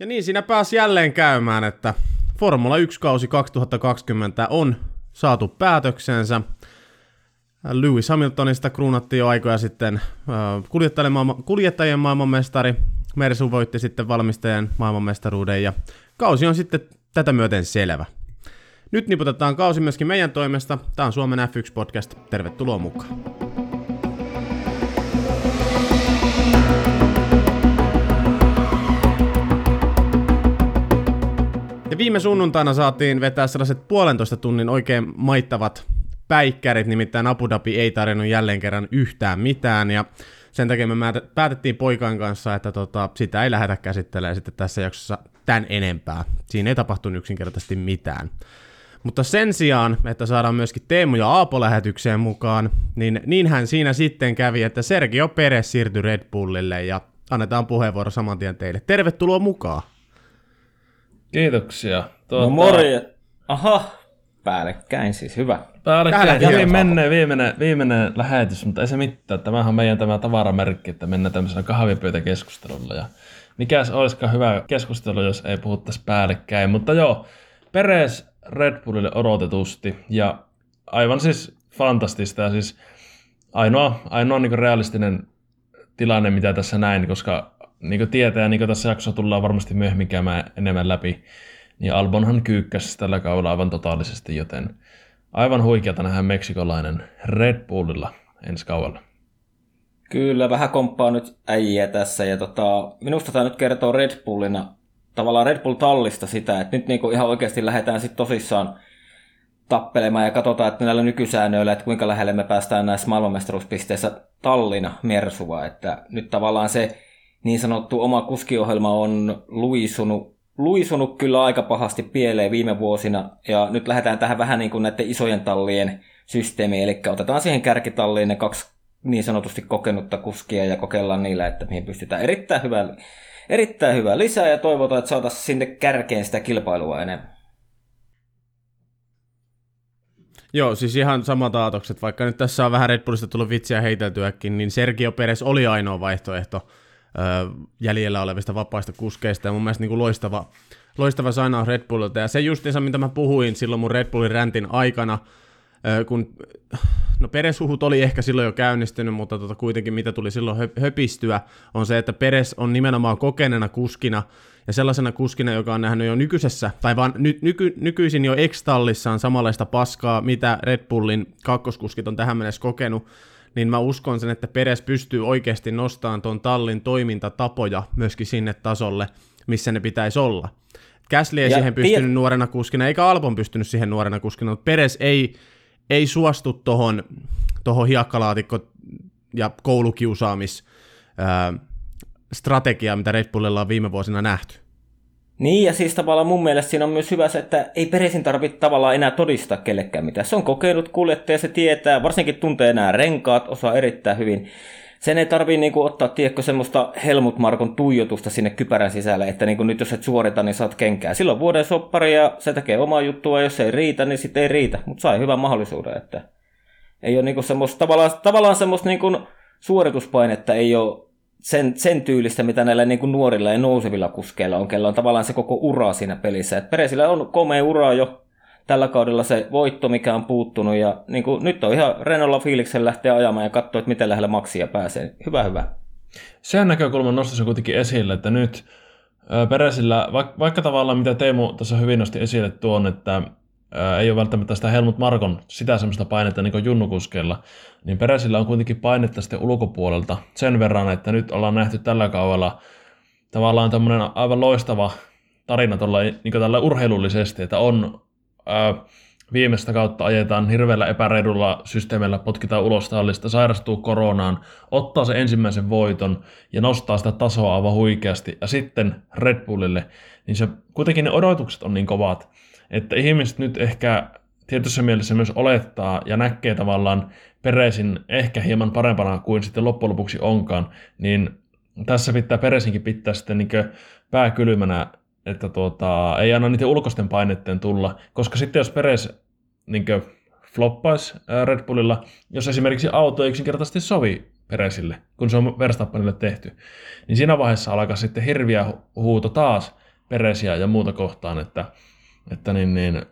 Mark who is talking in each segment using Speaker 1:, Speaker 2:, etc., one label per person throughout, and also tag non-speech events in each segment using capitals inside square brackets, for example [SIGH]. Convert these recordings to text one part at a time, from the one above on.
Speaker 1: Ja niin siinä pääsi jälleen käymään, että Formula 1-kausi 2020 on saatu päätöksensä. Lewis Hamiltonista kruunattiin jo aikoja sitten kuljettajien maailmanmestari. Mersu voitti sitten valmistajien maailmanmestaruuden ja kausi on sitten tätä myöten selvä. Nyt niputetaan kausi myöskin meidän toimesta. Tämä on Suomen F1-podcast. Tervetuloa mukaan. Ja viime sunnuntaina saatiin vetää sellaiset puolentoista tunnin oikein maittavat päikkärit, nimittäin Abu Dhabi ei tarjonnut jälleen kerran yhtään mitään, ja sen takia me päätettiin poikan kanssa, että tota, sitä ei lähdetä käsittelemään sitten tässä jaksossa tämän enempää. Siinä ei tapahtunut yksinkertaisesti mitään. Mutta sen sijaan, että saadaan myöskin Teemu ja Aapo lähetykseen mukaan, niin niinhän siinä sitten kävi, että Sergio Perez siirtyi Red Bullille ja annetaan puheenvuoro saman tien teille. Tervetuloa mukaan!
Speaker 2: Kiitoksia.
Speaker 3: Tuota... No morje. Aha, päällekkäin siis, hyvä.
Speaker 2: Päällekkäin, hyvin menee viimeinen, viimeinen lähetys, mutta ei se mitään. Tämähän on meidän tämä tavaramerkki, että mennään tämmöisellä kahvipöytäkeskustelulla. Ja mikäs olisikaan hyvä keskustelu, jos ei puhuttaisi päällekkäin. Mutta joo, Peres Red Bullille odotetusti ja aivan siis fantastista ja siis ainoa, ainoa niin realistinen tilanne, mitä tässä näin, koska niin kuin tietää, ja niin kuin tässä jaksossa tullaan varmasti myöhemmin käymään enemmän läpi, niin Albonhan kyykkäsi tällä kaudella aivan totaalisesti, joten aivan huikeata nähdä meksikolainen Red Bullilla ensi kaudella.
Speaker 3: Kyllä, vähän komppaa nyt äijä tässä, ja tota, minusta tämä nyt kertoo Red Bullina, tavallaan Red Bull-tallista sitä, että nyt niinku ihan oikeasti lähdetään sitten tosissaan tappelemaan ja katsotaan, että näillä nykysäännöillä, että kuinka lähelle me päästään näissä maailmanmestaruuspisteissä Tallina Mersua, että nyt tavallaan se niin sanottu oma kuskiohjelma on luisunut, luisunut kyllä aika pahasti pieleen viime vuosina, ja nyt lähdetään tähän vähän niin kuin näiden isojen tallien systeemiin, eli otetaan siihen kärkitalliin ne kaksi niin sanotusti kokenutta kuskia ja kokeillaan niillä, että mihin pystytään erittäin hyvä, erittäin hyvä lisää. Ja toivotaan, että saataisiin sinne kärkeen sitä kilpailua enemmän.
Speaker 1: Joo, siis ihan samat aatokset, vaikka nyt tässä on vähän Red Bullista tullut vitsiä heiteltyäkin, niin Sergio Perez oli ainoa vaihtoehto jäljellä olevista vapaista kuskeista, ja mun mielestä niin kuin loistava, loistava sainaus Red Bullilta, ja se justiinsa, mitä mä puhuin silloin mun Red Bullin räntin aikana, kun, no Peres-huhut oli ehkä silloin jo käynnistynyt, mutta tota, kuitenkin mitä tuli silloin höpistyä, on se, että Peres on nimenomaan kokeneena kuskina, ja sellaisena kuskina, joka on nähnyt jo nykyisessä, tai vaan ny, nyky, nykyisin jo X-tallissaan samanlaista paskaa, mitä Red Bullin kakkoskuskit on tähän mennessä kokenut, niin mä uskon sen, että Peres pystyy oikeasti nostamaan tuon tallin toimintatapoja myöskin sinne tasolle, missä ne pitäisi olla. Käsli ei ja siihen pystynyt tiet... nuorena kuskina, eikä Albon pystynyt siihen nuorena kuskina, mutta Peres ei, ei suostu tuohon toho hiekkalaatikko- ja koulukiusaamis strategiaan, mitä Red Bullilla on viime vuosina nähty.
Speaker 3: Niin, ja siis tavallaan mun mielestä siinä on myös hyvä se, että ei Peresin tarvitse tavallaan enää todistaa kellekään mitään. Se on kokenut kuljettaja, se tietää, varsinkin tuntee enää renkaat, osaa erittäin hyvin. Sen ei tarvii niinku ottaa, tiedätkö, semmoista Helmut Markon tuijotusta sinne kypärän sisälle, että niinku nyt jos et suorita, niin saat kenkää. Silloin vuoden soppari ja se tekee omaa juttua, jos ei riitä, niin sitten ei riitä. Mutta sai hyvän mahdollisuuden, että ei ole niinku semmoista, tavallaan, tavallaan semmoista niinku suorituspainetta ei ole sen, sen tyylistä, mitä näillä niin kuin nuorilla ja nousevilla kuskeilla on, kello on tavallaan se koko ura siinä pelissä. Et Peresillä on komea ura jo tällä kaudella se voitto, mikä on puuttunut, ja niin kuin, nyt on ihan renolla fiiliksen lähteä ajamaan ja katsoa, että miten lähellä maksia pääsee. Hyvä, hyvä.
Speaker 2: Sen näkökulman nostaisin kuitenkin esille, että nyt Peresillä, vaikka, vaikka tavallaan mitä Teemu tässä hyvin nosti esille tuon, että ei ole välttämättä sitä Helmut Markon sitä semmoista painetta niin kuin junnukuskeilla, niin Peresillä on kuitenkin painetta sitten ulkopuolelta sen verran, että nyt ollaan nähty tällä kaudella tavallaan tämmöinen aivan loistava tarina tuolla, niin tällä urheilullisesti, että on ää, viimeistä kautta ajetaan hirveällä epäreilulla systeemillä, potkitaan ulos tallista, sairastuu koronaan, ottaa se ensimmäisen voiton ja nostaa sitä tasoa aivan huikeasti. Ja sitten Red Bullille, niin se, kuitenkin ne odotukset on niin kovat, että ihmiset nyt ehkä tietyssä mielessä myös olettaa ja näkee tavallaan Peresin ehkä hieman parempana kuin sitten loppujen lopuksi onkaan, niin tässä pitää Peresinkin pitää sitten niin pää kylmänä, että tuota, ei anna niiden ulkoisten paineiden tulla, koska sitten jos Peres niin floppaisi Red Bullilla, jos esimerkiksi auto ei yksinkertaisesti sovi Peresille, kun se on Verstappenille tehty, niin siinä vaiheessa alkaa sitten hirviä huuto taas Peresiä ja muuta kohtaan, että, että niin, niin,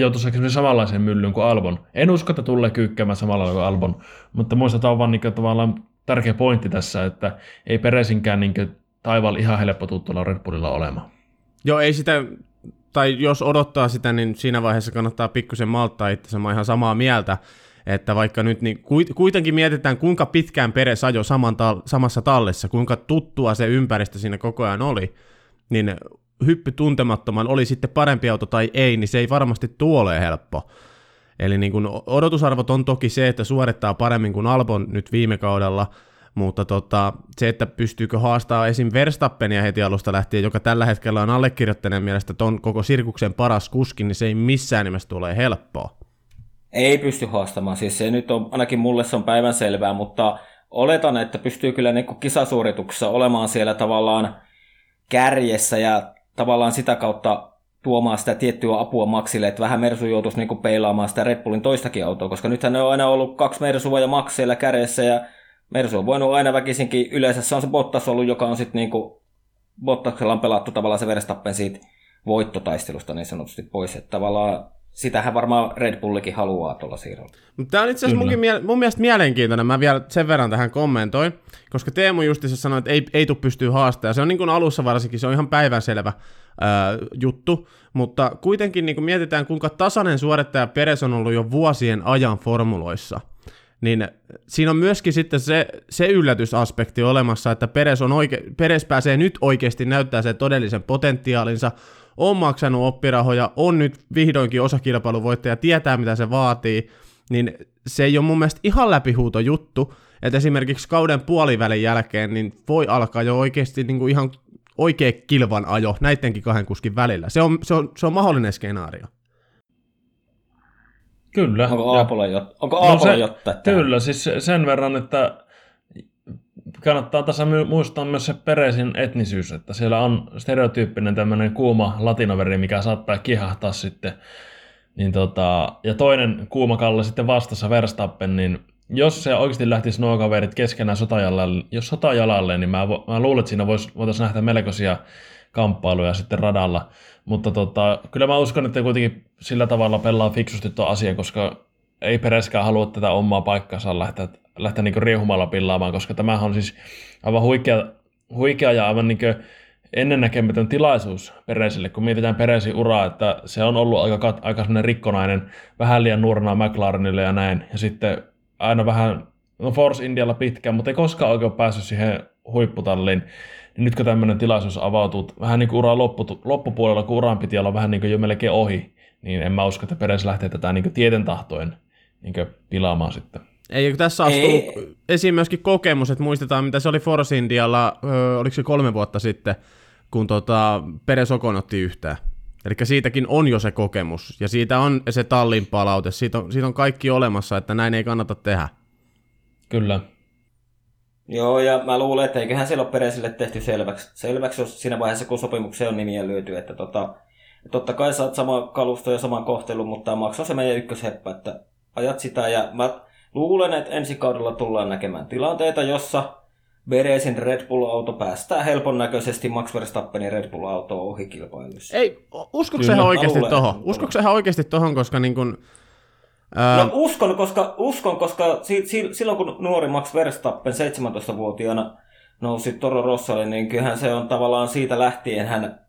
Speaker 2: joutuisi ehkä samanlaiseen myllyyn kuin Albon. En usko, että tulee kyykkäämään samalla kuin Albon, mutta on vaan niin tavallaan tärkeä pointti tässä, että ei Peresinkään niin taivaalla ihan helppo tuttuilla Red Bullilla olemaan.
Speaker 1: Joo, ei sitä, tai jos odottaa sitä, niin siinä vaiheessa kannattaa pikkusen malttaa itse mä ihan samaa mieltä, että vaikka nyt niin kuitenkin mietitään, kuinka pitkään Peres ajoi saman tal- samassa tallessa, kuinka tuttua se ympäristö siinä koko ajan oli, niin hyppy tuntemattoman, oli sitten parempi auto tai ei, niin se ei varmasti tuole helppo. Eli niin kuin odotusarvot on toki se, että suorittaa paremmin kuin Albon nyt viime kaudella, mutta tota, se, että pystyykö haastaa esim. Verstappenia heti alusta lähtien, joka tällä hetkellä on allekirjoittaneen mielestä ton koko sirkuksen paras kuski, niin se ei missään nimessä tule helppoa.
Speaker 3: Ei pysty haastamaan, siis se nyt on, ainakin mulle se on päivänselvää, mutta oletan, että pystyy kyllä niin kisasuorituksessa olemaan siellä tavallaan kärjessä ja tavallaan sitä kautta tuomaan sitä tiettyä apua Maxille, että vähän Mersu joutuisi niin peilaamaan sitä Red Bullin toistakin autoa, koska nythän ne on aina ollut kaksi Mersua ja Max siellä kärjessä ja Mersu on voinut aina väkisinkin, yleensä se on se Bottas ollut, joka on sitten niin Bottaksella on pelattu tavallaan se Verstappen siitä voittotaistelusta niin sanotusti pois, että tavallaan sitähän varmaan Red Bullikin haluaa tuolla siirrolla.
Speaker 1: Mutta tämä on itse asiassa munkin, mun mielestä mielenkiintoinen, mä vielä sen verran tähän kommentoin, koska Teemu justissa sanoi, että ei, ei tule pystyä haastamaan, se on niin kuin alussa varsinkin, se on ihan päivänselvä ää, juttu, mutta kuitenkin niin kuin mietitään, kuinka tasainen suorittaja Peres on ollut jo vuosien ajan formuloissa, niin siinä on myöskin sitten se, se yllätysaspekti olemassa, että Peres, on oike, Peres pääsee nyt oikeasti näyttää sen todellisen potentiaalinsa, on maksanut oppirahoja, on nyt vihdoinkin osakilpailuvoittaja, tietää mitä se vaatii, niin se ei ole mun mielestä ihan läpihuuto juttu, että esimerkiksi kauden puolivälin jälkeen niin voi alkaa jo oikeasti niin kuin ihan oikea kilvan ajo näidenkin kahden kuskin välillä. Se on, se on, se on mahdollinen skenaario.
Speaker 2: Kyllä.
Speaker 3: Onko Aapolla, jo, onko Aapolla no
Speaker 2: se, Kyllä, siis sen verran, että kannattaa tässä muistaa myös se Peresin etnisyys, että siellä on stereotyyppinen tämmöinen kuuma latinoveri, mikä saattaa kihahtaa sitten. Niin tota, ja toinen kuuma kalle sitten vastassa Verstappen, niin jos se oikeasti lähtisi nuo kaverit keskenään sotajalalle, jos sotajalalle, niin mä, mä luulen, että siinä vois, voitaisiin nähdä melkoisia kamppailuja sitten radalla. Mutta tota, kyllä mä uskon, että kuitenkin sillä tavalla pelaa fiksusti tuo asia, koska ei Pereskään halua tätä omaa paikkansa lähteä lähteä niin riehumalla pillaamaan, koska tämähän on siis aivan huikea, huikea ja aivan niin ennennäkemätön tilaisuus Peresille, kun mietitään Peresin uraa, että se on ollut aika, aika rikkonainen, vähän liian nuorena McLarenille ja näin, ja sitten aina vähän, no Force Indialla pitkään, mutta ei koskaan oikein päässyt siihen huipputalliin, niin nyt kun tämmöinen tilaisuus avautuu vähän niin kuin uraa loppu, loppupuolella, kun uran piti olla vähän niin kuin jo melkein ohi, niin en mä usko, että Peres lähtee tätä niin tieten tahtoen niin pilaamaan sitten.
Speaker 1: Ei, tässä on tullut esiin myöskin kokemus, että muistetaan, mitä se oli Force Indialla, öö, oliko se kolme vuotta sitten, kun tota, Peres Okon otti yhtään. Eli siitäkin on jo se kokemus, ja siitä on se tallin palaute, siitä on, siitä on kaikki olemassa, että näin ei kannata tehdä.
Speaker 2: Kyllä.
Speaker 3: Joo, ja mä luulen, että eiköhän siellä ole Peresille tehty selväksi, selväksi jos siinä vaiheessa, kun sopimukseen on nimiä löyty, että tota, totta kai saat sama kalusto ja saman kohtelun, mutta on se meidän ykkösheppä, että ajat sitä, ja mä Luulen, että ensi kaudella tullaan näkemään tilanteita, jossa Beresin Red Bull-auto päästää helpon näköisesti Max Verstappenin Red Bull-autoa ohi kilpailussa.
Speaker 1: Ei, uskoko se ihan oikeasti se ihan oikeasti tuohon, koska niin kun,
Speaker 3: ää... No uskon, koska, uskon, koska si, si, silloin kun nuori Max Verstappen 17-vuotiaana nousi Toro Rossalle, niin kyllähän se on tavallaan siitä lähtien hän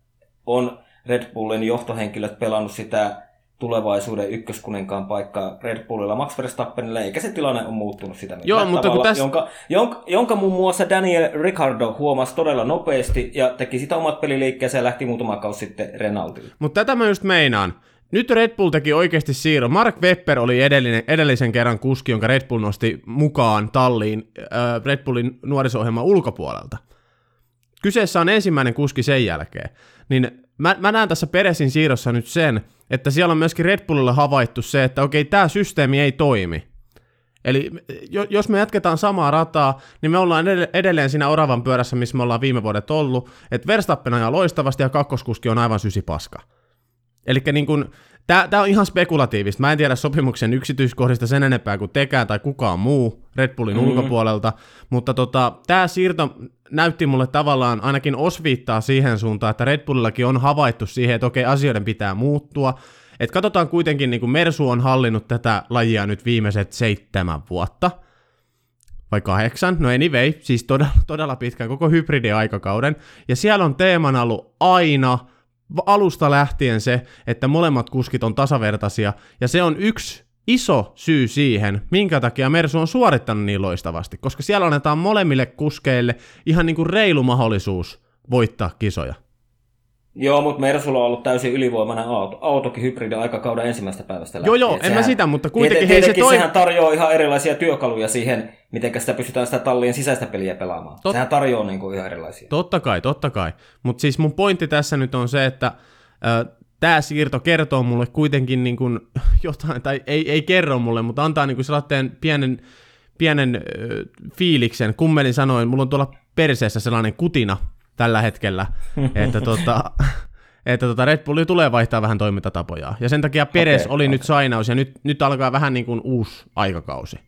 Speaker 3: on Red Bullin johtohenkilöt pelannut sitä tulevaisuuden ykköskuninkaan paikkaa Red Bullilla Max Verstappenille, eikä se tilanne ole muuttunut sitä
Speaker 1: Joo, mutta kun tässä...
Speaker 3: jonka, jonka, jonka muun muassa Daniel Ricardo huomasi todella nopeasti ja teki sitä omat peliliikkeensä ja lähti muutama kausi sitten Renaultille.
Speaker 1: Mutta tätä mä just meinaan. Nyt Red Bull teki oikeasti siirron. Mark Webber oli edellinen, edellisen kerran kuski, jonka Red Bull nosti mukaan talliin äh, Red Bullin nuorisohjelman ulkopuolelta. Kyseessä on ensimmäinen kuski sen jälkeen. Niin mä, mä näen tässä Peresin siirrossa nyt sen, että siellä on myöskin Red Bullilla havaittu se, että okei, tämä systeemi ei toimi. Eli jos me jatketaan samaa rataa, niin me ollaan edelleen siinä oravan pyörässä, missä me ollaan viime vuodet ollut, että Verstappen ajaa loistavasti ja kakkoskuski on aivan sysipaska. Eli niin Tämä on ihan spekulatiivista. Mä en tiedä sopimuksen yksityiskohdista sen enempää kuin tekään tai kukaan muu Red Bullin mm-hmm. ulkopuolelta, mutta tota, tämä siirto näytti mulle tavallaan ainakin osviittaa siihen suuntaan, että Red Bullillakin on havaittu siihen, että okei, asioiden pitää muuttua. Et katsotaan kuitenkin, niin kuin Mersu on hallinnut tätä lajia nyt viimeiset seitsemän vuotta, vai kahdeksan, no anyway, siis todella, todella pitkään, koko hybridiaikakauden, ja siellä on teemana ollut aina alusta lähtien se, että molemmat kuskit on tasavertaisia, ja se on yksi iso syy siihen, minkä takia Mersu on suorittanut niin loistavasti, koska siellä annetaan molemmille kuskeille ihan niin kuin reilu mahdollisuus voittaa kisoja.
Speaker 3: Joo, mutta Mersulla on ollut täysin ylivoimainen auto. Autokin hybridi aikakauden ensimmäistä päivästä
Speaker 1: lähtien. Joo, joo, en mä sitä, mutta kuitenkin... Hei,
Speaker 3: se toi... sehän tarjoaa ihan erilaisia työkaluja siihen, miten sitä pystytään sitä tallien sisäistä peliä pelaamaan. Tot... Sehän tarjoaa niin kuin ihan erilaisia.
Speaker 1: Totta kai, totta kai. Mutta siis mun pointti tässä nyt on se, että äh, tämä siirto kertoo mulle kuitenkin niin kuin [LAUGHS] jotain, tai ei, ei kerro mulle, mutta antaa niin kuin sellainen pienen, pienen äh, fiiliksen. Kummelin sanoin, mulla on tuolla perseessä sellainen kutina, tällä hetkellä, [LAUGHS] että, tota, [LAUGHS] että tota Red Bulli tulee vaihtaa vähän toimintatapoja. Ja sen takia Peres okay, oli okay. nyt sainaus, ja nyt, nyt alkaa vähän niin kuin uusi aikakausi.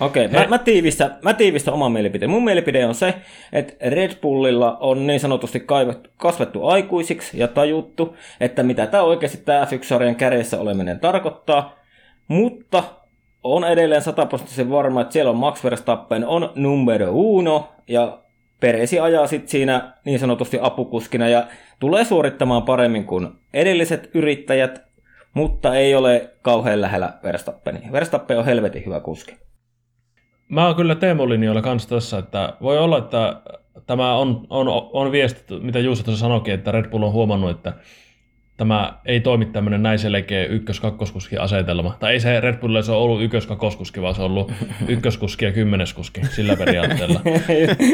Speaker 3: Okei, okay, mä, mä, tiivistän, mä tiivistän oman mielipiteen. Mun mielipide on se, että Red Bullilla on niin sanotusti kaivettu, kasvettu aikuisiksi ja tajuttu, että mitä tämä oikeasti tämä F1-sarjan kärjessä oleminen tarkoittaa, mutta on edelleen sataprosenttisen varma, että siellä on Max Verstappen on numero uno, ja Peresi ajaa sitten siinä niin sanotusti apukuskina ja tulee suorittamaan paremmin kuin edelliset yrittäjät, mutta ei ole kauhean lähellä Verstappenia. Verstappen on helvetin hyvä kuski.
Speaker 2: Mä oon kyllä Teemu linjoilla kanssa tässä, että voi olla, että tämä on, on, on viestitty, mitä Juuso tuossa sanoikin, että Red Bull on huomannut, että tämä ei toimi tämmöinen näin selkeä ykkös-kakkoskuski asetelma. Tai ei se Red Bullille se on ollut ykkös-kakkoskuski, vaan se on ollut ykköskuski ja kymmeneskuski sillä periaatteella. [LAUGHS]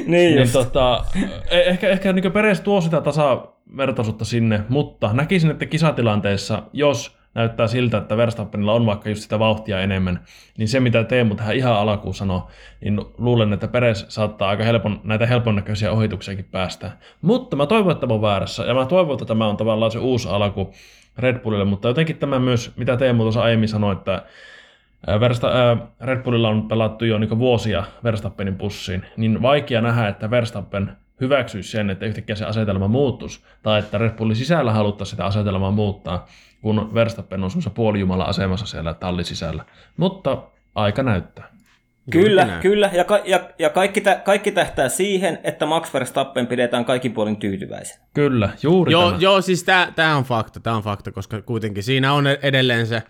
Speaker 3: niin, niin
Speaker 2: tota, e- ehkä, ehkä niin Peres tuo sitä tasavertaisuutta sinne, mutta näkisin, että kisatilanteessa, jos näyttää siltä, että Verstappenilla on vaikka just sitä vauhtia enemmän, niin se mitä Teemu tähän ihan alkuun sanoi, niin luulen, että Peres saattaa aika helpon, näitä helpon näköisiä ohituksiakin päästä. Mutta mä toivon, että mä oon väärässä, ja mä toivon, että tämä on tavallaan se uusi alku Red Bullille, mutta jotenkin tämä myös, mitä Teemu tuossa aiemmin sanoi, että Versta, äh, Red Bullilla on pelattu jo niin vuosia Verstappenin pussiin, niin vaikea nähdä, että Verstappen hyväksyisi sen, että yhtäkkiä se asetelma muuttuisi, tai että Red Bullin sisällä haluttaisiin sitä asetelmaa muuttaa, kun Verstappen on semmoisessa puolijumala asemassa siellä tallin sisällä. Mutta aika näyttää.
Speaker 3: Kyllä, kyllä. Ja, ka- ja, ja kaikki, tä- kaikki tähtää siihen, että Max Verstappen pidetään kaikin puolin tyytyväisen.
Speaker 2: Kyllä, juuri
Speaker 1: joo, tämä. Joo, siis tämä on fakta, tämä on fakta, koska kuitenkin siinä on edelleen se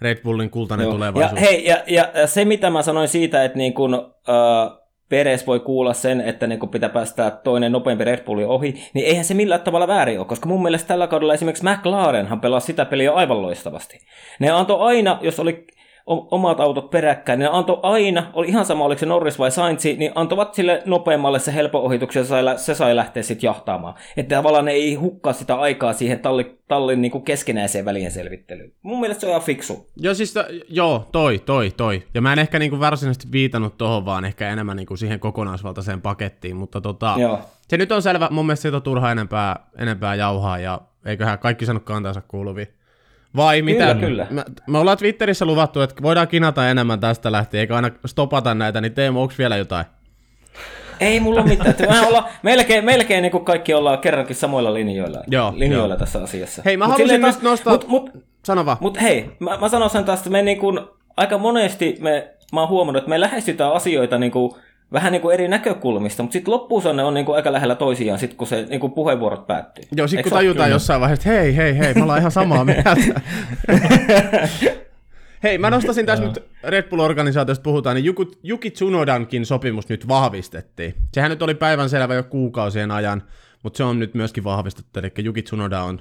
Speaker 1: Red Bullin kultainen joo. tulevaisuus.
Speaker 3: Ja, hei, ja, ja, ja se mitä mä sanoin siitä, että niin kun, uh, Peres voi kuulla sen, että niin kun pitää päästää toinen nopeampi Red Bulli ohi, niin eihän se millään tavalla väärin ole, koska mun mielestä tällä kaudella esimerkiksi McLarenhan pelasi sitä peliä aivan loistavasti. Ne antoi aina, jos oli omat autot peräkkäin, niin ne antoi aina, oli ihan sama oliko se Norris vai Sainz, niin antoivat sille nopeammalle se helppo ohituksen, se sai, se sai lähteä sitten jahtaamaan. Että tavallaan ne ei hukkaa sitä aikaa siihen talli, tallin niin kuin keskinäiseen välien selvittelyyn. Mun mielestä se on ihan fiksu.
Speaker 1: Joo, siis to, joo, toi, toi, toi. Ja mä en ehkä niin kuin varsinaisesti viitannut tuohon, vaan ehkä enemmän niin kuin siihen kokonaisvaltaiseen pakettiin, mutta tota, joo. se nyt on selvä, mun mielestä siitä on turha enempää, enempää jauhaa, ja eiköhän kaikki sanonut kantansa kuuluvia. Vai mitä?
Speaker 3: Kyllä, kyllä.
Speaker 1: Me, me ollaan Twitterissä luvattu, että voidaan kinata enemmän tästä lähtien, eikä aina stopata näitä, niin Teemu, onko vielä jotain?
Speaker 3: Ei mulla mitään. Me olla, melkein, melkein niin kuin kaikki ollaan kerrankin samoilla linjoilla, Joo, linjoilla jo. tässä asiassa.
Speaker 1: Hei, mä mut haluaisin silleen, nostaa... Mut, mut, Sano vaan.
Speaker 3: Mutta hei, mä, mä sanon sen taas, että me niin kuin, aika monesti me, mä oon huomannut, että me lähestytään asioita niin kuin, vähän niin kuin eri näkökulmista, mutta sitten loppuun ne on niin kuin aika lähellä toisiaan, sit kun se niin kuin puheenvuorot päättyy.
Speaker 1: Joo, sitten kun tajutaan jossain vaiheessa, että hei, hei, hei, me ollaan ihan samaa mieltä. [LAUGHS] hei, mä nostasin tässä nyt Red Bull-organisaatiosta puhutaan, niin Yuki Tsunodankin sopimus nyt vahvistettiin. Sehän nyt oli päivän selvä jo kuukausien ajan, mutta se on nyt myöskin vahvistettu, eli Yuki Tsunoda on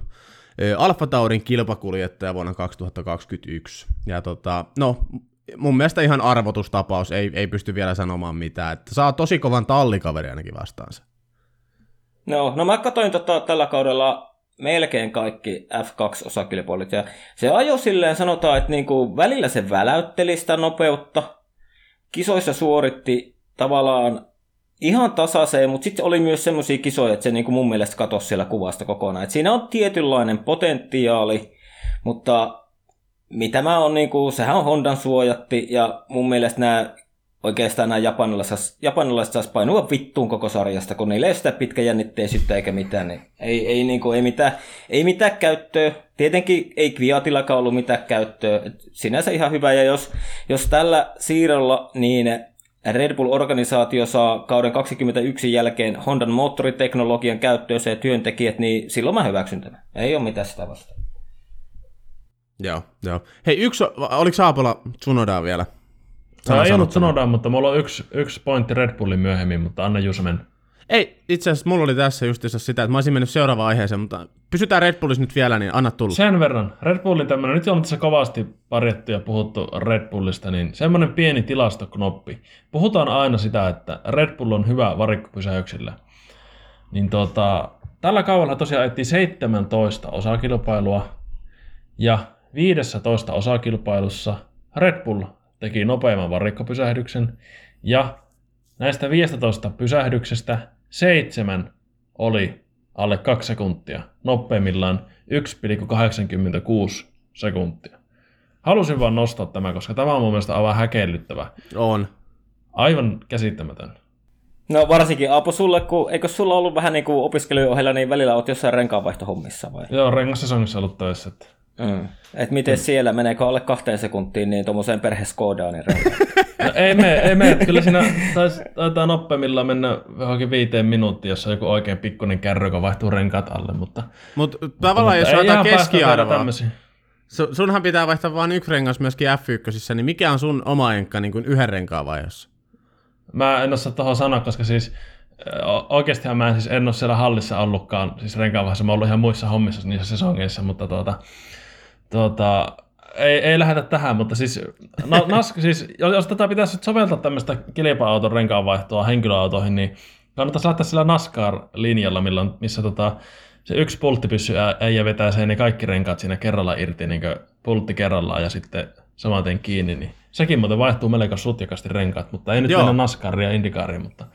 Speaker 1: Alfa Taurin kilpakuljettaja vuonna 2021. Ja tota, no, mun mielestä ihan arvotustapaus, ei, ei pysty vielä sanomaan mitään. Että saa tosi kovan tallikaveri ainakin vastaansa.
Speaker 3: No, no mä katsoin tota, tällä kaudella melkein kaikki F2-osakilpailut, ja se ajo silleen sanotaan, että niinku välillä se väläytteli sitä nopeutta, kisoissa suoritti tavallaan ihan tasaiseen, mutta sitten oli myös semmoisia kisoja, että se niinku mun mielestä katosi siellä kuvasta kokonaan. Et siinä on tietynlainen potentiaali, Mutta mitä mä on, niin kuin, sehän on Hondan suojatti, ja mun mielestä nämä oikeastaan nämä japanilaiset, japanilaiset saisi painua vittuun koko sarjasta, kun niillä ei ole sitä pitkäjännitteisyyttä eikä mitään. Niin ei, ei, niin kuin, ei, mitään, ei mitään käyttöä. Tietenkin ei Kviatillakaan ollut mitään käyttöä. Et sinänsä ihan hyvä, ja jos, jos tällä siirrolla niin Red Bull-organisaatio saa kauden 21 jälkeen Hondan moottoriteknologian käyttöön ja työntekijät, niin silloin mä hyväksyn tämän. Ei ole mitään sitä vastaan.
Speaker 1: Joo, joo. Hei, yksi, oliko Saapola Tsunodaa vielä?
Speaker 2: Sana ei ollut Tsunodaa, mutta mulla on yksi, yksi pointti Red Bullin myöhemmin, mutta anna Jusa mennä.
Speaker 1: Ei, itse asiassa mulla oli tässä justiinsa sitä, että mä olisin mennyt seuraavaan aiheeseen, mutta pysytään Red Bullissa nyt vielä, niin anna tulla.
Speaker 2: Sen verran. Red Bullin tämmöinen, nyt on tässä kovasti parjettu ja puhuttu Red Bullista, niin semmoinen pieni tilastoknoppi. Puhutaan aina sitä, että Red Bull on hyvä varikkopysäyksillä. Niin tota, tällä kaudella tosiaan ettiin 17 osakilpailua, ja 15 osakilpailussa Red Bull teki nopeamman varikkopysähdyksen, ja näistä 15 pysähdyksestä seitsemän oli alle 2 sekuntia, nopeimmillaan 1,86 sekuntia. Halusin vaan nostaa tämä, koska tämä on mun mielestä aivan häkellyttävä.
Speaker 1: On.
Speaker 2: Aivan käsittämätön.
Speaker 3: No varsinkin Aapo sulle, kun eikö sulla ollut vähän niin kuin opiskelujen ohella, niin välillä olet jossain renkaanvaihtohommissa vai?
Speaker 2: Joo, rengassesongissa ollut töissä. Että...
Speaker 3: Mm. Et miten mm. siellä, meneekö alle kahteen sekuntiin niin tuommoiseen perheskoodaan niin [LAUGHS]
Speaker 2: no, ei me, ei me. Kyllä siinä taisi, taitaa noppeimmillaan mennä johonkin viiteen minuuttiin, jos on joku oikein pikkuinen kärry, joka vaihtuu renkaat alle. Mutta,
Speaker 1: Mut tavallaan mutta jos otetaan keskiarvoa, sunhan pitää vaihtaa vain yksi rengas myöskin F1, niin mikä on sun oma enkka niin kuin yhden renkaan vaiheessa?
Speaker 2: Mä en osaa tuohon sanoa, koska siis oikeastihan mä en, siis en ole siellä hallissa ollutkaan, siis renkaan vaiheessa, mä oon ollut ihan muissa hommissa niissä sesongeissa, mutta tuota, tuota, ei, ei lähdetä tähän, mutta siis, no, nas, siis jos, jos tätä pitäisi soveltaa tämmöistä kilpa-auton renkaanvaihtoa henkilöautoihin, niin kannattaisi lähteä sillä NASCAR-linjalla, milloin, missä tota, se yksi pulttipyssy äijä vetää sen niin kaikki renkaat siinä kerralla irti, niin pultti kerrallaan ja sitten samaten kiinni, niin sekin muuten vaihtuu melko sutjakasti renkaat, mutta ei nyt Joo. mennä NASCARia ja Indikaariin, mutta...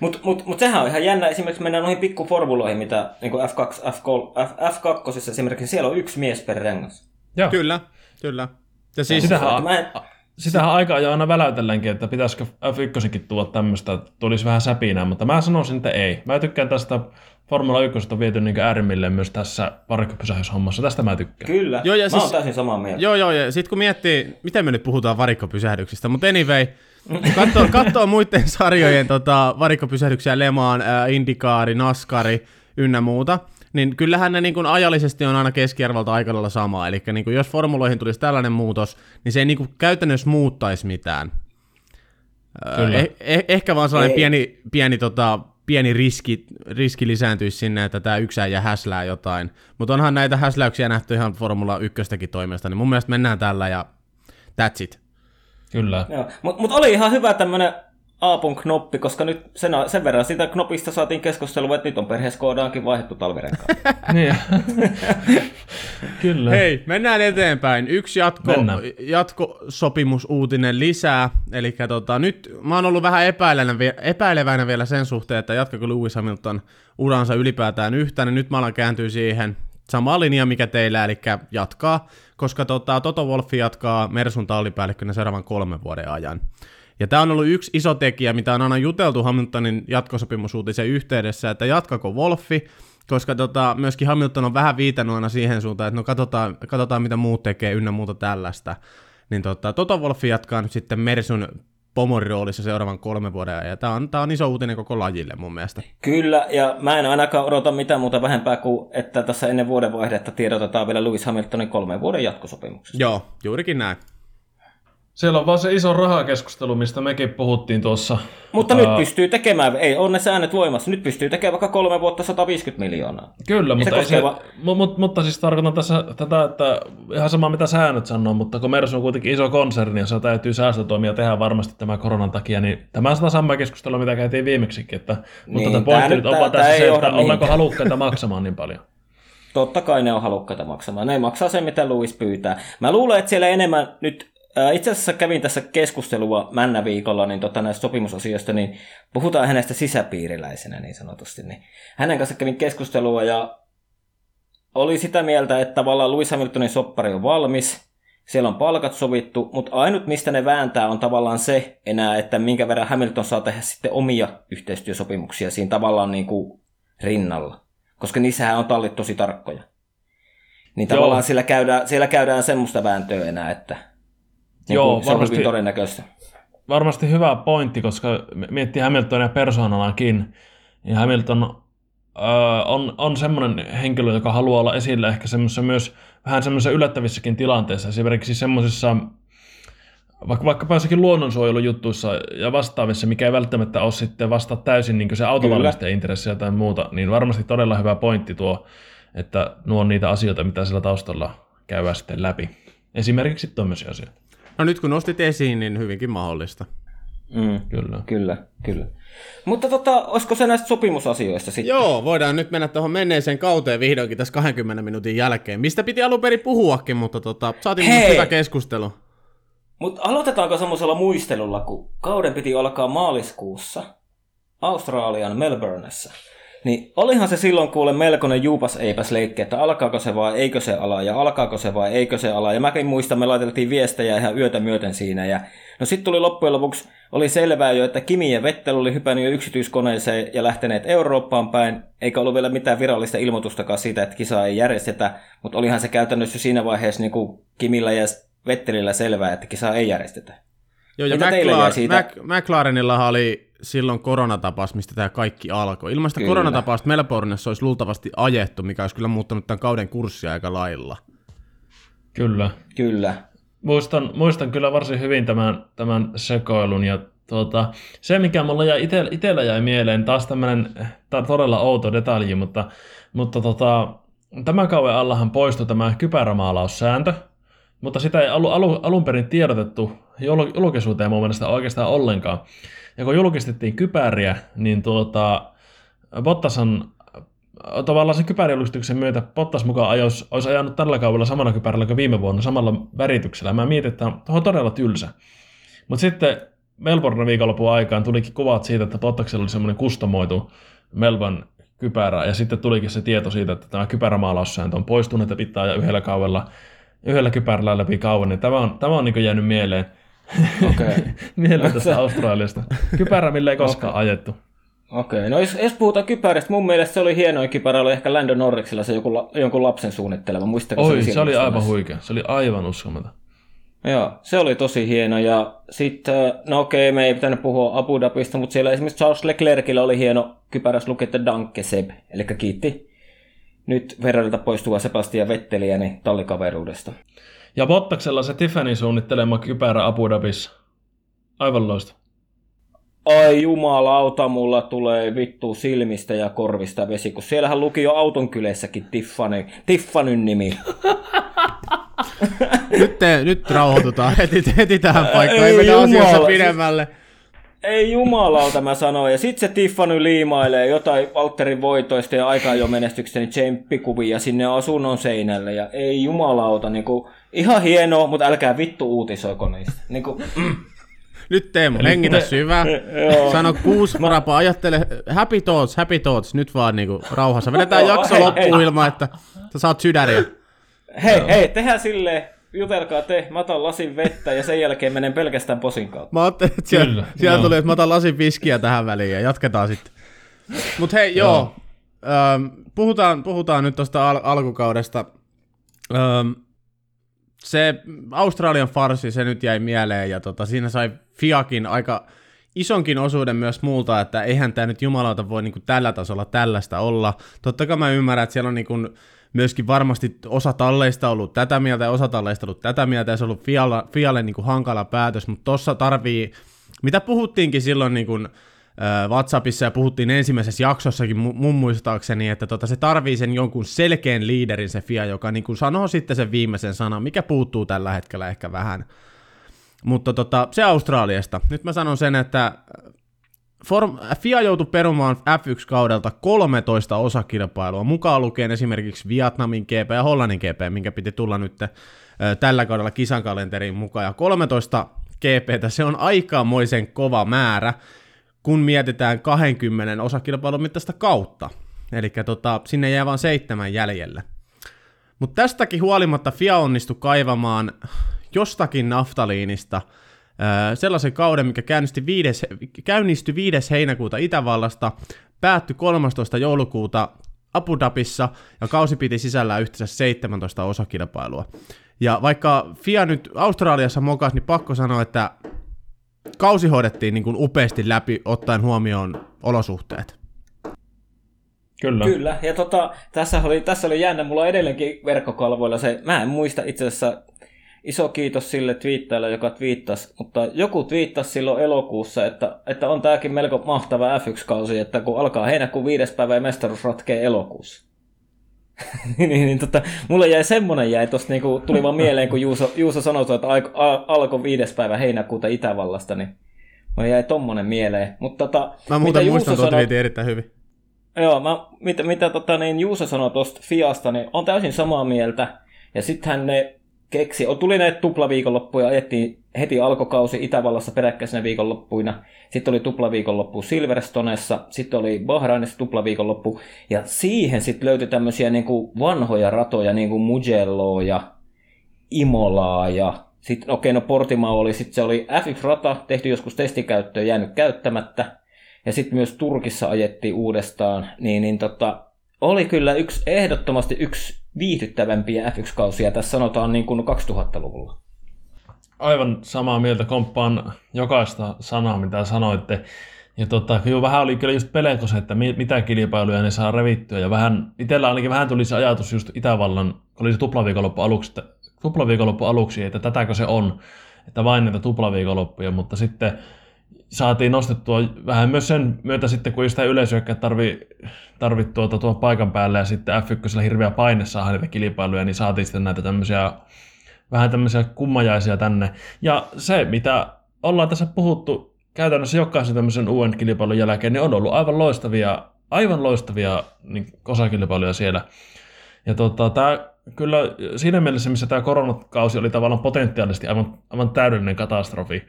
Speaker 3: Mutta mut, mut sehän on ihan jännä, esimerkiksi mennään noihin pikkuformuloihin, mitä niin F2, F3, F, F2 esimerkiksi, siellä on yksi mies per rengas.
Speaker 1: Joo. Kyllä, kyllä.
Speaker 2: Ja siis, sitähän, en... sitähän aika ajoin aina väläytelläänkin, että pitäisikö F1 tuoda tämmöistä, että tulisi vähän säpinää, mutta mä sanoisin, että ei. Mä tykkään tästä Formula 1 on viety niin äärimmilleen myös tässä varikkopysähdyshommassa. Tästä mä tykkään.
Speaker 3: Kyllä, joo, ja mä siis, oon täysin samaa mieltä.
Speaker 1: Joo, joo, ja sitten kun miettii, miten me nyt puhutaan varikkopysähdyksistä, mutta anyway, katsoo, katsoo muiden sarjojen tota, varikkopysähdyksiä, Lemaan, äh, Indikaari, Naskari ynnä muuta, niin kyllähän ne niin kuin ajallisesti on aina keskiarvolta aika lailla sama. Eli niin kuin jos formuloihin tulisi tällainen muutos, niin se ei niin kuin käytännössä muuttaisi mitään. Kyllä. Eh, eh, ehkä vaan sellainen ei. pieni, pieni, tota, pieni riski, riski lisääntyisi sinne, että tämä yksi ja häslää jotain. Mutta onhan näitä häsläyksiä nähty ihan Formula 1 toimesta, niin mun mielestä mennään tällä ja that's it.
Speaker 2: Kyllä.
Speaker 3: Mutta mut oli ihan hyvä tämmöinen Aapun knoppi, koska nyt sen, sen verran sitä knopista saatiin keskustelua, että nyt on perheeskoodaankin vaihdettu talvirenkaan. [LAUGHS]
Speaker 2: niin. [LAUGHS] Kyllä.
Speaker 1: Hei, mennään eteenpäin. Yksi jatko, jatkosopimusuutinen lisää. Eli tota, nyt mä oon ollut vähän epäilevänä vielä sen suhteen, että jatkako Lewis Hamilton uransa ylipäätään yhtään, niin nyt mä alan kääntyä siihen sama linja, mikä teillä, eli jatkaa, koska tota, Toto Wolffi jatkaa Mersun tallipäällikkönä seuraavan kolmen vuoden ajan. Ja tämä on ollut yksi iso tekijä, mitä on aina juteltu Hamiltonin jatkosopimusuutisen yhteydessä, että jatkako Wolfi, koska tota, myöskin Hamilton on vähän viitannut aina siihen suuntaan, että no katsotaan, katsotaan mitä muut tekee ynnä muuta tällaista. Niin tota, Toto Wolfi jatkaa nyt sitten Mersun pomon roolissa seuraavan kolmen vuoden ajan. Tämä on, tämä on iso uutinen koko lajille mun mielestä.
Speaker 3: Kyllä, ja mä en ainakaan odota mitään muuta vähempää kuin, että tässä ennen vuodenvaihdetta tiedotetaan vielä Lewis Hamiltonin kolmen vuoden jatkosopimuksesta.
Speaker 1: Joo, juurikin näin.
Speaker 2: Siellä on vaan se iso rahakeskustelu, mistä mekin puhuttiin tuossa.
Speaker 3: Mutta uh, nyt pystyy tekemään, ei ole ne säännöt voimassa, nyt pystyy tekemään vaikka kolme vuotta 150 miljoonaa.
Speaker 2: Kyllä, mutta, se se, va- mutta, mutta siis tarkoitan tässä tätä, että ihan sama mitä säännöt sanoo, mutta kun Mersu on kuitenkin iso konserni ja se täytyy säästötoimia tehdä varmasti tämän koronan takia, niin tämä on sitä samaa keskustelua, mitä käytiin viimeksikin. Että, niin, mutta tämä pointti nyt on vaan tässä se, että ollaanko halukkaita maksamaan niin paljon.
Speaker 3: Totta kai ne on halukkaita maksamaan. Ne maksaa sen, mitä Louis pyytää. Mä luulen, että siellä enemmän nyt itse asiassa kävin tässä keskustelua männä viikolla niin tota, näistä sopimusasioista, niin puhutaan hänestä sisäpiiriläisenä niin sanotusti. Niin hänen kanssa kävin keskustelua ja oli sitä mieltä, että tavallaan Lewis Hamiltonin soppari on valmis, siellä on palkat sovittu, mutta ainut mistä ne vääntää on tavallaan se enää, että minkä verran Hamilton saa tehdä sitten omia yhteistyösopimuksia siinä tavallaan niin kuin rinnalla. Koska niissähän on tallit tosi tarkkoja. Niin Joo. tavallaan siellä käydään, siellä käydään semmoista vääntöä enää, että niin Joo, se varmasti, on todennäköistä.
Speaker 2: Varmasti hyvä pointti, koska miettii Hamiltonia persoonanakin, niin Hamilton on, on semmoinen henkilö, joka haluaa olla esillä ehkä semmoisessa myös vähän semmoisessa yllättävissäkin tilanteissa. Esimerkiksi semmoisissa vaikka, vaikkapa jossakin luonnonsuojelujuttuissa ja vastaavissa, mikä ei välttämättä ole sitten vasta täysin niin se autovalmistajan intressiä tai muuta, niin varmasti todella hyvä pointti tuo, että nuo on niitä asioita, mitä sillä taustalla käydään sitten läpi. Esimerkiksi tämmöisiä asioita.
Speaker 1: No nyt kun nostit esiin, niin hyvinkin mahdollista.
Speaker 3: Mm, kyllä. Kyllä, kyllä. Mutta tota, olisiko se näistä sopimusasioista sitten?
Speaker 1: Joo, voidaan nyt mennä tuohon menneeseen kauteen vihdoinkin tässä 20 minuutin jälkeen. Mistä piti alun perin puhuakin, mutta tota, saatiin Hei. hyvä keskustelu.
Speaker 3: Mutta aloitetaanko semmoisella muistelulla, kun kauden piti alkaa maaliskuussa Australian Melbourneessa. Niin olihan se silloin kuule melkoinen juupas eipäs leikki, että alkaako se vai eikö se ala ja alkaako se vai eikö se ala. Ja mäkin muistan, me laiteltiin viestejä ihan yötä myöten siinä. Ja no sitten tuli loppujen lopuksi, oli selvää jo, että Kimi ja Vettel oli hypännyt jo yksityiskoneeseen ja lähteneet Eurooppaan päin. Eikä ollut vielä mitään virallista ilmoitustakaan siitä, että kisaa ei järjestetä. Mutta olihan se käytännössä siinä vaiheessa niin kuin Kimillä ja Vettelillä selvää, että kisaa ei järjestetä.
Speaker 1: Joo, ja McLaren, siitä? McLarenillahan oli silloin koronatapaus, mistä tämä kaikki alkoi. Ilman sitä koronatapausta Melbourneissa olisi luultavasti ajettu, mikä olisi kyllä muuttanut tämän kauden kurssia aika lailla.
Speaker 2: Kyllä.
Speaker 3: Kyllä.
Speaker 2: Muistan, muistan kyllä varsin hyvin tämän, tämän sekoilun ja tuota, se, mikä mulla jäi ite, itsellä jäi mieleen, taas tämmöinen todella outo detalji, mutta, mutta tota, tämän kauden allahan poistui tämä kypärämaalaussääntö, mutta sitä ei alu, alu, alun perin tiedotettu julkisuuteen mun mielestä oikeastaan ollenkaan. Ja kun julkistettiin kypäriä, niin tuota, Bottasan tavallaan sen kypärijulistuksen myötä Bottas mukaan ajos, olisi ajanut tällä kaudella samalla kypärällä kuin viime vuonna, samalla värityksellä. Mä mietin, että on todella tylsä. Mutta sitten Melbourne viikonlopun aikaan tulikin kuvat siitä, että Bottaksella oli semmoinen kustomoitu Melbourne kypärä, ja sitten tulikin se tieto siitä, että tämä kypärämaalaussääntö on poistunut, että pitää ajaa yhdellä kaudella yhdellä kypärällä läpi kauan, niin tämä on, tämä on niin jäänyt mieleen. Okay. mieleen tästä Australiasta. Kypärä, millä ei koskaan okay. ajettu.
Speaker 3: Okei, okay. no jos, jos puhutaan kypäristä, mun mielestä se oli hienoin kypärä, oli ehkä Landon Norriksilla se joku, jonkun lapsen suunnitteleva. Muistako
Speaker 2: Oi, se, se oli aivan huikea. Se oli aivan uskomaton.
Speaker 3: Joo, se oli tosi hieno. Ja sitten, no okei, me ei pitänyt puhua Abu Dhabista, mutta siellä esimerkiksi Charles Leclercillä oli hieno kypäräs luki, että Danke Seb, eli kiitti nyt Ferrarilta poistuva Sebastian Vetteliä niin tallikaveruudesta.
Speaker 2: Ja Bottaksella se Tiffany suunnittelema kypärä Abu Dhabissa. Aivan loista.
Speaker 3: Ai jumalauta, mulla tulee vittu silmistä ja korvista vesi, kun siellähän luki jo auton kyleessäkin Tiffany, Tiffanyn nimi. [LAUGHS]
Speaker 1: nyt, te, nyt rauhoitutaan heti, heti tähän paikkaan, ei, ei mennä asiassa pidemmälle.
Speaker 3: Ei jumalauta, mä sanoin. Ja sitten se Tiffany liimailee jotain Walterin voitoista ja aikaa jo menestyksestä, niin tsemppikuvia sinne asunnon seinälle. Ja ei jumalauta, niinku, ihan hienoa, mutta älkää vittu uutisoiko niistä. Niinku, mm. [CLEARS THROAT]
Speaker 1: Nyt Teemu, hengitä [CLEARS THROAT] syvä. Sano kuusi marapa, ajattele, happy thoughts, happy thoughts, nyt vaan niinku rauhassa. Vedetään jakso loppuun ilman, että sä saat sydäriä.
Speaker 3: Hei, hei, tehdään silleen, jutelkaa te, mä otan lasin vettä ja sen jälkeen menen pelkästään posin kautta.
Speaker 1: Mä ajattelin, [LAUGHS] että siellä, Kyllä, siellä tuli, että mä otan lasin viskiä tähän väliin ja jatketaan sitten. Mut hei, joo, joo. Ähm, puhutaan, puhutaan nyt tuosta al- alkukaudesta. Ähm, se Australian farsi, se nyt jäi mieleen ja tota, siinä sai Fiakin aika isonkin osuuden myös muulta, että eihän tämä nyt jumalauta voi niinku tällä tasolla tällaista olla. Totta kai mä ymmärrän, että siellä on niinku myöskin varmasti osa talleista ollut tätä mieltä ja osa talleista ollut tätä mieltä ja se on ollut Fialle, Fialle niin kuin hankala päätös, mutta tuossa tarvii, mitä puhuttiinkin silloin niin kuin, WhatsAppissa ja puhuttiin ensimmäisessä jaksossakin mun muistaakseni, että tota, se tarvii sen jonkun selkeän liiderin se FIA, joka niin kuin sanoo sitten sen viimeisen sanan, mikä puuttuu tällä hetkellä ehkä vähän. Mutta tota, se Australiasta. Nyt mä sanon sen, että Form, FIA joutui perumaan F1-kaudelta 13 osakilpailua, mukaan lukien esimerkiksi Vietnamin GP ja Hollannin GP, minkä piti tulla nyt tällä kaudella kisan kalenteriin mukaan. Ja 13 GPtä, se on aikamoisen kova määrä, kun mietitään 20 osakilpailun mittaista kautta. Eli tota, sinne jää vain seitsemän jäljelle. Mutta tästäkin huolimatta FIA onnistui kaivamaan jostakin naftaliinista sellaisen kauden, mikä käynnistyi 5, käynnistyi 5. heinäkuuta Itävallasta, päättyi 13. joulukuuta Abu Dhabissa ja kausi piti sisällään yhteensä 17 osakilpailua. Ja vaikka FIA nyt Australiassa mokas, niin pakko sanoa, että kausi hoidettiin niin kuin upeasti läpi ottaen huomioon olosuhteet.
Speaker 3: Kyllä. Kyllä, ja tota, tässä, oli, tässä oli jännä, mulla on edelleenkin verkkokalvoilla se, mä en muista itse asiassa, iso kiitos sille twiittaille, joka twiittasi, mutta joku twiittasi silloin elokuussa, että, että on tämäkin melko mahtava F1-kausi, että kun alkaa heinäkuun viides päivä ja mestaruus ratkee elokuussa. [LAUGHS] niin, niin, tota, mulle jäi semmonen jäi tosta, niinku, tuli vaan mieleen, kun Juuso, Juuso sanoi, että alkoi viides päivä heinäkuuta Itävallasta, niin mulle jäi tommonen mieleen. Mutta tota,
Speaker 1: Mä muuten muistan tuon sanoi... erittäin hyvin.
Speaker 3: Joo, mä, mitä, mitä tota, niin Juuso sanoi tuosta Fiasta, niin on täysin samaa mieltä. Ja sittenhän ne keksi, tuli näitä tuplaviikonloppuja, ajettiin heti alkokausi Itävallassa peräkkäisenä viikonloppuina. Sitten oli tuplaviikonloppu Silverstonessa, sitten oli Bahrainissa tuplaviikonloppu. Ja siihen sitten löytyi tämmöisiä niin kuin vanhoja ratoja, niin kuin Mugelloa ja Imolaa ja sitten, okei, okay, no Portimao oli, sitten se oli F1-rata, tehty joskus testikäyttöön, jäänyt käyttämättä ja sitten myös Turkissa ajettiin uudestaan, niin, niin tota, oli kyllä yksi, ehdottomasti yksi viihdyttävämpiä F1-kausia, tässä sanotaan niin kuin 2000-luvulla.
Speaker 2: Aivan samaa mieltä, komppaan jokaista sanaa, mitä sanoitte. Ja tota, kyllä vähän oli kyllä just peleko se, että mitä kilpailuja ne saa revittyä. Ja vähän, itsellä ainakin vähän tuli se ajatus just Itävallan, kun oli se tuplaviikonloppu aluksi, että, tuplaviikonloppu aluksi, että tätäkö se on, että vain näitä tuplaviikonloppuja, mutta sitten saatiin nostettua vähän myös sen myötä sitten, kun ei sitä yleisöäkään tarvi, tarvi tuota, tuon paikan päälle ja sitten F1 hirveä paine saada niitä kilpailuja, niin saatiin sitten näitä tämmöisiä vähän tämmöisiä kummajaisia tänne. Ja se, mitä ollaan tässä puhuttu käytännössä jokaisen tämmöisen uuden kilpailun jälkeen, niin on ollut aivan loistavia, aivan loistavia niin osakilpailuja siellä. Ja tota, tämä kyllä siinä mielessä, missä tämä koronakausi oli tavallaan potentiaalisesti aivan, aivan täydellinen katastrofi,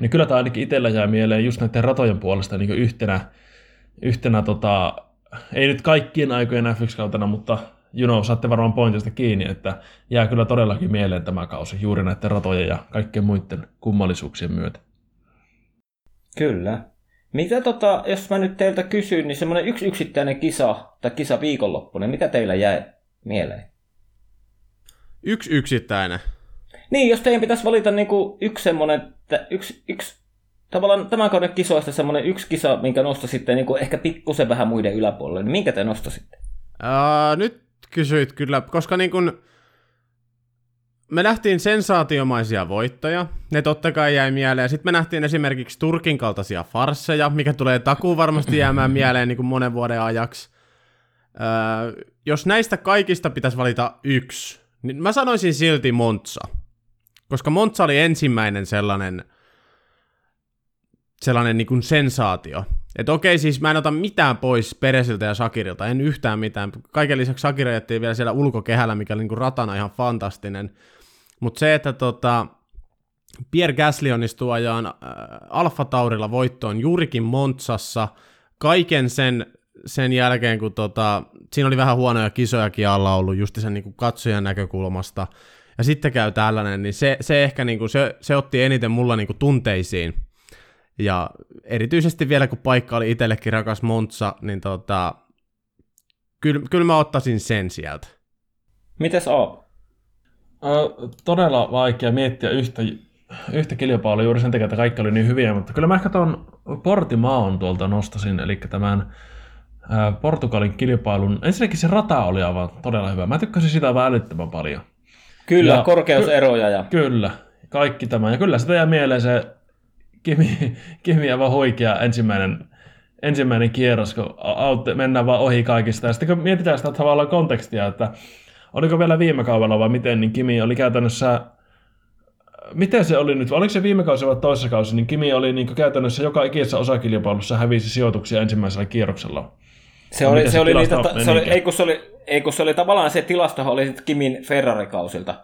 Speaker 2: niin kyllä tämä ainakin itsellä jää mieleen just näiden ratojen puolesta niin yhtenä, yhtenä tota, ei nyt kaikkien aikojen F1-kautena, mutta you know, saatte varmaan pointista kiinni, että jää kyllä todellakin mieleen tämä kausi juuri näiden ratojen ja kaikkien muiden kummallisuuksien myötä.
Speaker 3: Kyllä. Mitä tota, jos mä nyt teiltä kysyn, niin semmoinen yksi yksittäinen kisa tai kisa viikonloppuinen, mitä teillä jäi mieleen?
Speaker 1: Yksi yksittäinen?
Speaker 3: Niin, jos teidän pitäisi valita niin kuin yksi semmoinen, yksi, yksi tavallaan tämän kauden kisoista semmoinen yksi kisa, minkä nostasitte niin kuin ehkä pikkusen vähän muiden yläpuolelle, niin minkä te nostasitte?
Speaker 1: Uh, nyt kysyit kyllä, koska niin kuin, me nähtiin sensaatiomaisia voittoja, ne totta kai jäi mieleen. Sitten me nähtiin esimerkiksi Turkin kaltaisia farsseja, mikä tulee takuun varmasti jäämään [LAUGHS] mieleen niin kuin monen vuoden ajaksi. Öö, jos näistä kaikista pitäisi valita yksi, niin mä sanoisin silti Montsa. Koska Monza oli ensimmäinen sellainen, sellainen niin kuin sensaatio. Että okei, siis mä en ota mitään pois Peresiltä ja Sakirilta, en yhtään mitään. Kaiken lisäksi Sakira jättiin vielä siellä ulkokehällä, mikä oli niin kuin ratana ihan fantastinen. Mutta se, että tota, Pierre Gasly onnistuu ajaan äh, Alfa Taurilla voittoon juurikin Montsassa, kaiken sen, sen jälkeen, kun tota, siinä oli vähän huonoja kisojakin alla ollut just sen niin kuin katsojan näkökulmasta, ja sitten käy tällainen, niin se, se ehkä niin kuin, se, se otti eniten mulla niin kuin tunteisiin. Ja erityisesti vielä kun paikka oli itsellekin rakas Montsa, niin tota, kyllä, kyllä mä ottaisin sen sieltä.
Speaker 3: Mites on?
Speaker 2: todella vaikea miettiä yhtä, yhtä kilpailua juuri sen takia, että kaikki oli niin hyviä, mutta kyllä mä ehkä tuon Portimaon tuolta nostasin, eli tämän Portugalin kilpailun. Ensinnäkin se rata oli aivan todella hyvä. Mä tykkäsin sitä aivan älyttömän paljon.
Speaker 3: Kyllä, ja, korkeuseroja. Ja...
Speaker 2: Kyllä, kaikki tämä. Ja kyllä sitä jää mieleen se Kimi, Kimi aivan huikea ensimmäinen, ensimmäinen kierros, kun autte, mennään vaan ohi kaikista. Ja sitten kun mietitään sitä tavallaan kontekstia, että oliko vielä viime kaudella vai miten, niin Kimi oli käytännössä miten se oli nyt, oliko se viime kausi vai toisessa kausi, niin Kimi oli niin käytännössä joka ikisessä osakilpailussa hävisi sijoituksia ensimmäisellä kierroksella.
Speaker 3: Se oli, se oli, niitä, se oli, ei, kun se oli, ei kun se oli tavallaan se tilasto oli Kimin Ferrari-kausilta.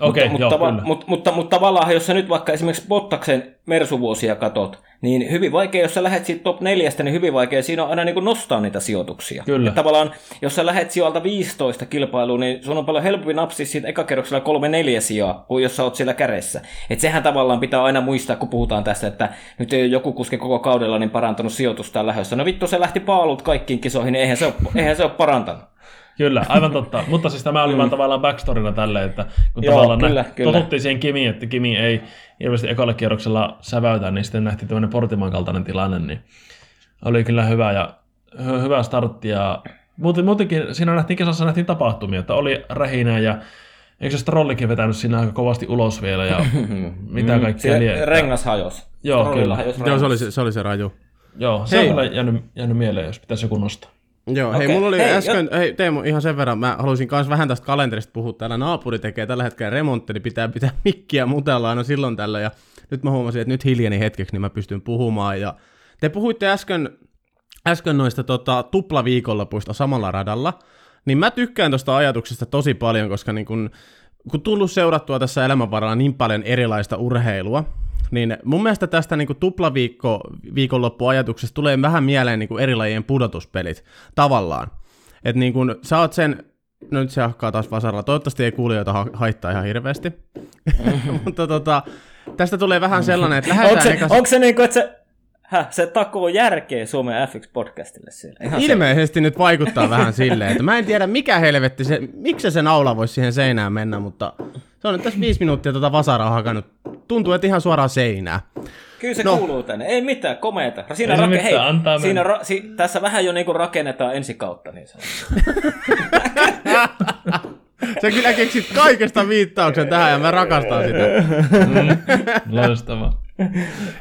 Speaker 2: Okei,
Speaker 3: mutta,
Speaker 2: joo,
Speaker 3: mutta,
Speaker 2: kyllä.
Speaker 3: mutta, mutta, mutta, tavallaan, jos sä nyt vaikka esimerkiksi Bottaksen Mersuvuosia katot, niin hyvin vaikea, jos sä lähdet siitä top neljästä, niin hyvin vaikea siinä on aina niin nostaa niitä sijoituksia.
Speaker 2: Kyllä.
Speaker 3: Et tavallaan, jos sä lähdet sijoilta 15 kilpailuun, niin sun on paljon helpompi napsia siitä ekakerroksella kolme neljä sijaa, kuin jos sä oot siellä kädessä. Et sehän tavallaan pitää aina muistaa, kun puhutaan tästä, että nyt ei ole joku kuski koko kaudella niin parantanut sijoitusta lähdössä. No vittu, se lähti paalut kaikkiin kisoihin, niin eihän se ole, eihän se ole parantanut.
Speaker 2: Kyllä, aivan totta. [LAUGHS] Mutta siis tämä oli mm. vaan tavallaan backstorina tälle, että kun
Speaker 3: Joo,
Speaker 2: tavallaan
Speaker 3: kyllä,
Speaker 2: nä-
Speaker 3: kyllä.
Speaker 2: totuttiin siihen Kimiin, että Kimi ei ilmeisesti ekalle kierroksella säväytä, niin sitten nähtiin tämmöinen Portiman kaltainen tilanne, niin oli kyllä hyvä ja hy- hyvä startti. Ja muuten, muutenkin siinä nähtiin kisassa nähtiin tapahtumia, että oli rähinä ja eikö se Strollikin vetänyt siinä aika kovasti ulos vielä ja [LAUGHS] mitä kaikkea
Speaker 3: Se
Speaker 2: lie.
Speaker 3: rengas hajos.
Speaker 2: Joo, kyllä.
Speaker 3: hajosi
Speaker 1: Joo, se oli se, se, oli se raju.
Speaker 2: Joo, se
Speaker 1: Hei.
Speaker 2: on kyllä jäänyt, jäänyt mieleen, jos pitäisi joku nostaa.
Speaker 1: Joo, hei,
Speaker 3: Okei,
Speaker 1: mulla oli
Speaker 3: hei,
Speaker 1: äsken, hei Teemu, ihan sen verran, mä haluaisin myös vähän tästä kalenterista puhua. Täällä naapuri tekee tällä hetkellä remonttia, niin pitää pitää [LAUGHS] mikkiä mutella aina silloin tällä. Ja nyt mä huomasin, että nyt hiljeni hetkeksi, niin mä pystyn puhumaan. Ja te puhuitte äsken, äsken noista tota, tuplaviikonlopuista samalla radalla, niin mä tykkään tuosta ajatuksesta tosi paljon, koska niin kun, kun tullut seurattua tässä elämän varrella niin paljon erilaista urheilua, niin mun mielestä tästä niin kuin tuplaviikko viikonloppuajatuksesta tulee vähän mieleen niin kuin eri lajien pudotuspelit tavallaan. Että niin kuin sä oot sen, no nyt se hakkaa taas vasaralla, toivottavasti ei kuulijoita ha- haittaa ihan hirveästi, [LAUGHS] mutta tota, tästä tulee vähän sellainen, että
Speaker 3: Onko
Speaker 1: lähdetään
Speaker 3: se,
Speaker 1: ekas...
Speaker 3: onko se niin kuin, että se, häh, se takoo järkeä Suomen F1-podcastille siellä? Ihan se.
Speaker 1: Ilmeisesti nyt vaikuttaa vähän silleen, että mä en tiedä mikä helvetti se, miksi se naula voisi siihen seinään mennä, mutta se on nyt tässä viisi minuuttia tota vasaraa hakannut. Tuntuu, että ihan suoraan seinään.
Speaker 3: Kyllä se
Speaker 1: No.
Speaker 3: kuuluu tänne. Ei mitään, komeeta. Siinä,
Speaker 2: Ei
Speaker 3: rake-
Speaker 2: mitään,
Speaker 3: hei,
Speaker 2: antaa
Speaker 3: siinä ra- si- tässä vähän jo niinku rakennetaan ensi kautta. Niin se.
Speaker 1: Sä [LAUGHS] kyllä keksit kaikesta viittauksen tähän ja mä rakastan sitä.
Speaker 2: Loistavaa.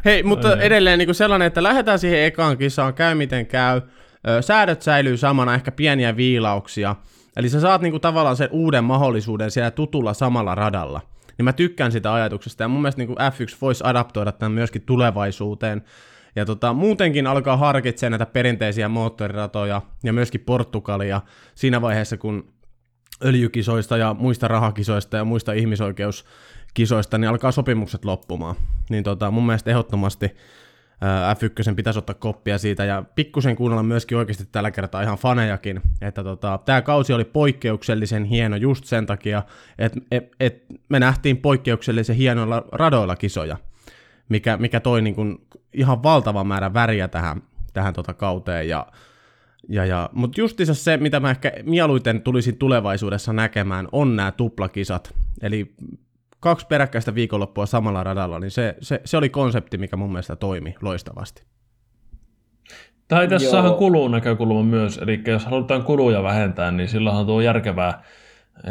Speaker 1: Hei, mutta edelleen niin kuin sellainen, että lähdetään siihen ekaan kisaan, käy miten käy. Ö, Säädöt säilyy samana, ehkä pieniä viilauksia. Eli sä saat niin kuin tavallaan sen uuden mahdollisuuden siellä tutulla samalla radalla. Niin mä tykkään sitä ajatuksesta ja mun mielestä niin kuin F1 voisi adaptoida tämän myöskin tulevaisuuteen. Ja tota, muutenkin alkaa harkitsemaan näitä perinteisiä moottoriratoja ja myöskin Portugalia siinä vaiheessa, kun öljykisoista ja muista rahakisoista ja muista ihmisoikeuskisoista, niin alkaa sopimukset loppumaan. Niin tota, mun mielestä ehdottomasti F1 pitäisi ottaa koppia siitä ja pikkusen kuunnella myöskin oikeasti tällä kertaa ihan fanejakin, että tota, tämä kausi oli poikkeuksellisen hieno just sen takia, että et, et me nähtiin poikkeuksellisen hienoilla radoilla kisoja, mikä, mikä toi niin kuin ihan valtavan määrän väriä tähän, tähän tota kauteen ja ja, ja, mutta justiinsa se, mitä mä ehkä mieluiten tulisin tulevaisuudessa näkemään, on nämä tuplakisat. Eli kaksi peräkkäistä viikonloppua samalla radalla, niin se, se, se oli konsepti, mikä mun mielestä toimi loistavasti.
Speaker 2: Tai tässä
Speaker 3: Joo.
Speaker 2: saadaan kulun näkökulma myös, eli jos halutaan kuluja vähentää, niin silloinhan tuo järkevää,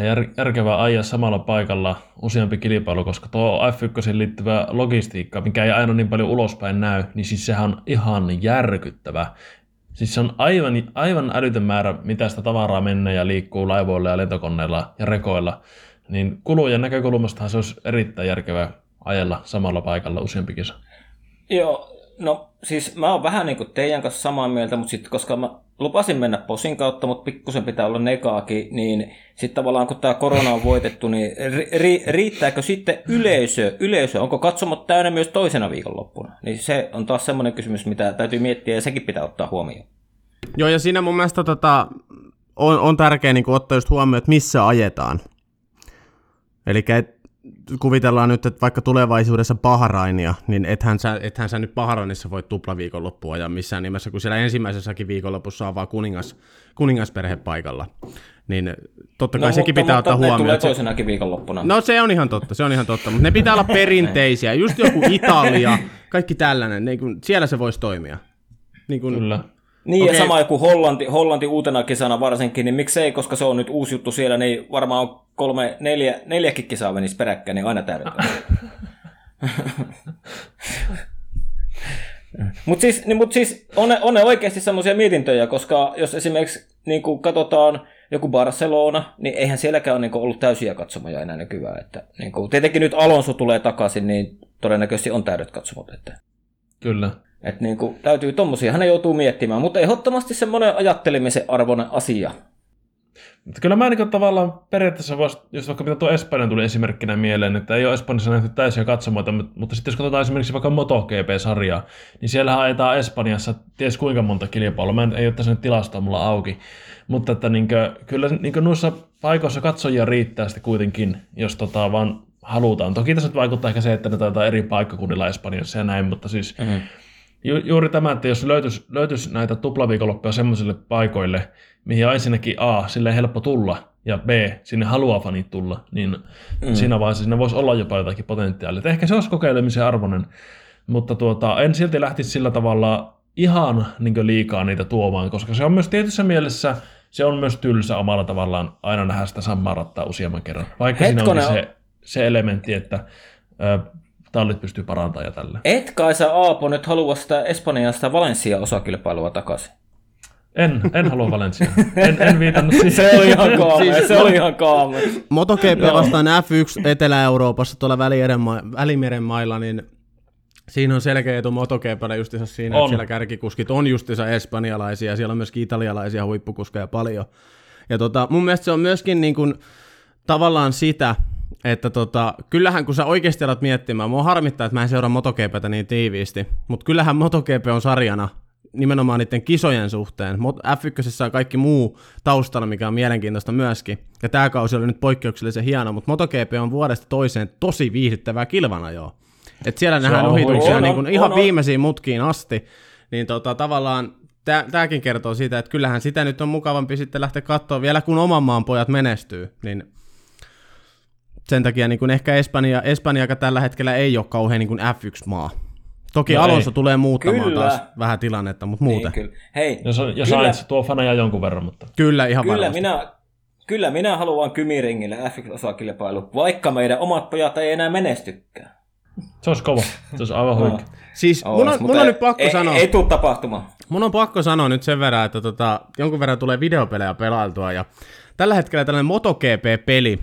Speaker 2: jär, järkevää ajaa samalla paikalla useampi kilpailu, koska tuo F1 liittyvä logistiikka, mikä ei aina niin paljon ulospäin näy, niin siis sehän on ihan järkyttävä. Siis se on aivan, aivan älytön määrä, mitä sitä tavaraa menee ja liikkuu laivoilla ja lentokoneilla ja rekoilla. Niin kulujen näkökulmastahan se olisi erittäin järkevää ajella samalla paikalla useampi kisa.
Speaker 3: Joo, no siis mä oon vähän niin kuin teidän kanssa samaa mieltä, mutta sitten koska mä lupasin mennä posin kautta, mutta pikkusen pitää olla negaakin, niin sitten tavallaan kun tämä korona on voitettu, niin ri- ri- riittääkö sitten yleisö, yleisö, onko katsomot täynnä myös toisena viikonloppuna? Niin se on taas semmoinen kysymys, mitä täytyy miettiä ja sekin pitää ottaa huomioon.
Speaker 1: Joo, ja siinä mun mielestä tota, on, on tärkeää niin ottaa just huomioon, että missä ajetaan. Eli kuvitellaan nyt, että vaikka tulevaisuudessa Bahrainia, niin ethän sä, ethän sä nyt Bahrainissa voi tuplaviikonloppua ja missään nimessä, kun siellä ensimmäisessäkin viikonlopussa on vaan kuningas, kuningasperhe paikalla. Niin totta kai no, sekin pitää
Speaker 3: mutta
Speaker 1: ottaa
Speaker 3: ne
Speaker 1: huomioon.
Speaker 3: tulee toisenakin viikonloppuna.
Speaker 1: No se on ihan totta, se on ihan totta, mutta ne pitää olla perinteisiä, just joku Italia, kaikki tällainen, niin kun, siellä se voisi toimia. Niin kun,
Speaker 2: Kyllä.
Speaker 3: Niin,
Speaker 1: Okei.
Speaker 3: ja sama joku Hollanti, Hollanti uutena kesänä varsinkin, niin miksei, koska se on nyt uusi juttu siellä, niin varmaan on kolme, neljä, neljäkin kisaa menisi peräkkäin, niin aina täydetään. [LAUGHS] Mutta siis, niin, mut siis on, ne, on ne oikeasti semmoisia mietintöjä, koska jos esimerkiksi niin kuin katsotaan joku Barcelona, niin eihän sielläkään ole niin kuin ollut täysiä katsomoja enää nykyään. Että, niin kuin, tietenkin nyt Alonso tulee takaisin, niin todennäköisesti on täydet katsomot. Että,
Speaker 2: Kyllä.
Speaker 3: Että niin kuin, täytyy tommosia, hän joutuu miettimään, mutta ehdottomasti semmoinen ajattelemisen arvoinen asia.
Speaker 2: Mutta kyllä mä niin tavallaan periaatteessa vois, jos vaikka mitä tuo Espanjan tuli esimerkkinä mieleen, että ei ole Espanjassa nähty täysiä katsomoita, mutta sitten jos katsotaan esimerkiksi vaikka MotoGP-sarjaa, niin siellä ajetaan Espanjassa ties kuinka monta kilpailua. Mä en, ei ole tässä tilastoa mulla auki. Mutta että niin kuin, kyllä niin kuin noissa paikoissa katsojia riittää sitten kuitenkin, jos tota vaan halutaan. Toki tässä vaikuttaa ehkä se, että ne taitaa eri paikkakunnilla Espanjassa ja näin, mutta siis mm-hmm. Ju, juuri tämä, että jos löytyisi, löytyisi näitä tuplaviikonloppuja semmoisille paikoille, mihin ensinnäkin A, sille helppo tulla, ja B, sinne haluaa fanit tulla, niin mm. siinä vaiheessa siinä voisi olla jopa jotakin potentiaalia. Et ehkä se olisi kokeilemisen arvoinen, mutta tuota, en silti lähtisi sillä tavalla ihan niin liikaa niitä tuomaan, koska se on myös tietyssä mielessä, se on myös tylsä omalla tavallaan aina nähdä sitä samaa rattaa useamman kerran. Vaikka Hetkonen siinä on se, se elementti, että ö, tallit pystyy parantamaan ja tällä.
Speaker 3: Et kai sä Aapo nyt halua sitä Espanjasta Valencia-osakilpailua takaisin?
Speaker 2: En, en halua Valencia. En, en viitannut siihen.
Speaker 3: se oli ihan kaamea, [LAUGHS] siis, se oli ihan kaamea.
Speaker 1: MotoGP vastaan F1 Etelä-Euroopassa tuolla Välimeren, ma- Välimeren mailla, niin siinä on selkeä etu MotoGPlle justiinsa siinä, on. että siellä kärkikuskit on justiinsa espanjalaisia, ja siellä on myöskin italialaisia huippukuskeja paljon. Ja tota, mun mielestä se on myöskin niin kuin, tavallaan sitä, että tota, kyllähän kun sä oikeasti alat miettimään, mua harmittaa, että mä en seuraa MotoGPtä niin tiiviisti, mutta kyllähän MotoGP on sarjana nimenomaan niiden kisojen suhteen. F1 on kaikki muu taustalla, mikä on mielenkiintoista myöskin. Ja tämä kausi oli nyt poikkeuksellisen hieno, mutta MotoGP on vuodesta toiseen tosi viihdyttävää kilvana jo. Et siellä se nähdään ohituksia on, niin kuin on, ihan on, viimeisiin mutkiin asti. Niin tota, tavallaan tämäkin kertoo siitä, että kyllähän sitä nyt on mukavampi sitten lähteä katsoa vielä, kun oman maan pojat menestyy. Niin sen takia niin kuin ehkä Espanja, Espanja tällä hetkellä ei ole kauhean niin kuin F1-maa. Toki no Alonso ei. tulee muuttamaan kyllä. taas vähän tilannetta, mutta muuten. Niin,
Speaker 3: kyllä. Hei,
Speaker 2: ja, ja Sainz tuo faneja jonkun verran, mutta...
Speaker 1: Kyllä, ihan
Speaker 3: kyllä
Speaker 1: varmasti.
Speaker 3: minä, kyllä minä haluan Kymiringille F1-osakilpailu, vaikka meidän omat pojat ei enää menestykään.
Speaker 2: Se olisi kova. Se olisi aivan huikea. No.
Speaker 1: Siis mun on, mun on nyt pakko
Speaker 3: ei,
Speaker 1: sanoa...
Speaker 3: Ei, ei tule tapahtumaan.
Speaker 1: Mun on pakko sanoa nyt sen verran, että tota, jonkun verran tulee videopelejä pelailtua ja tällä hetkellä tällainen MotoGP-peli,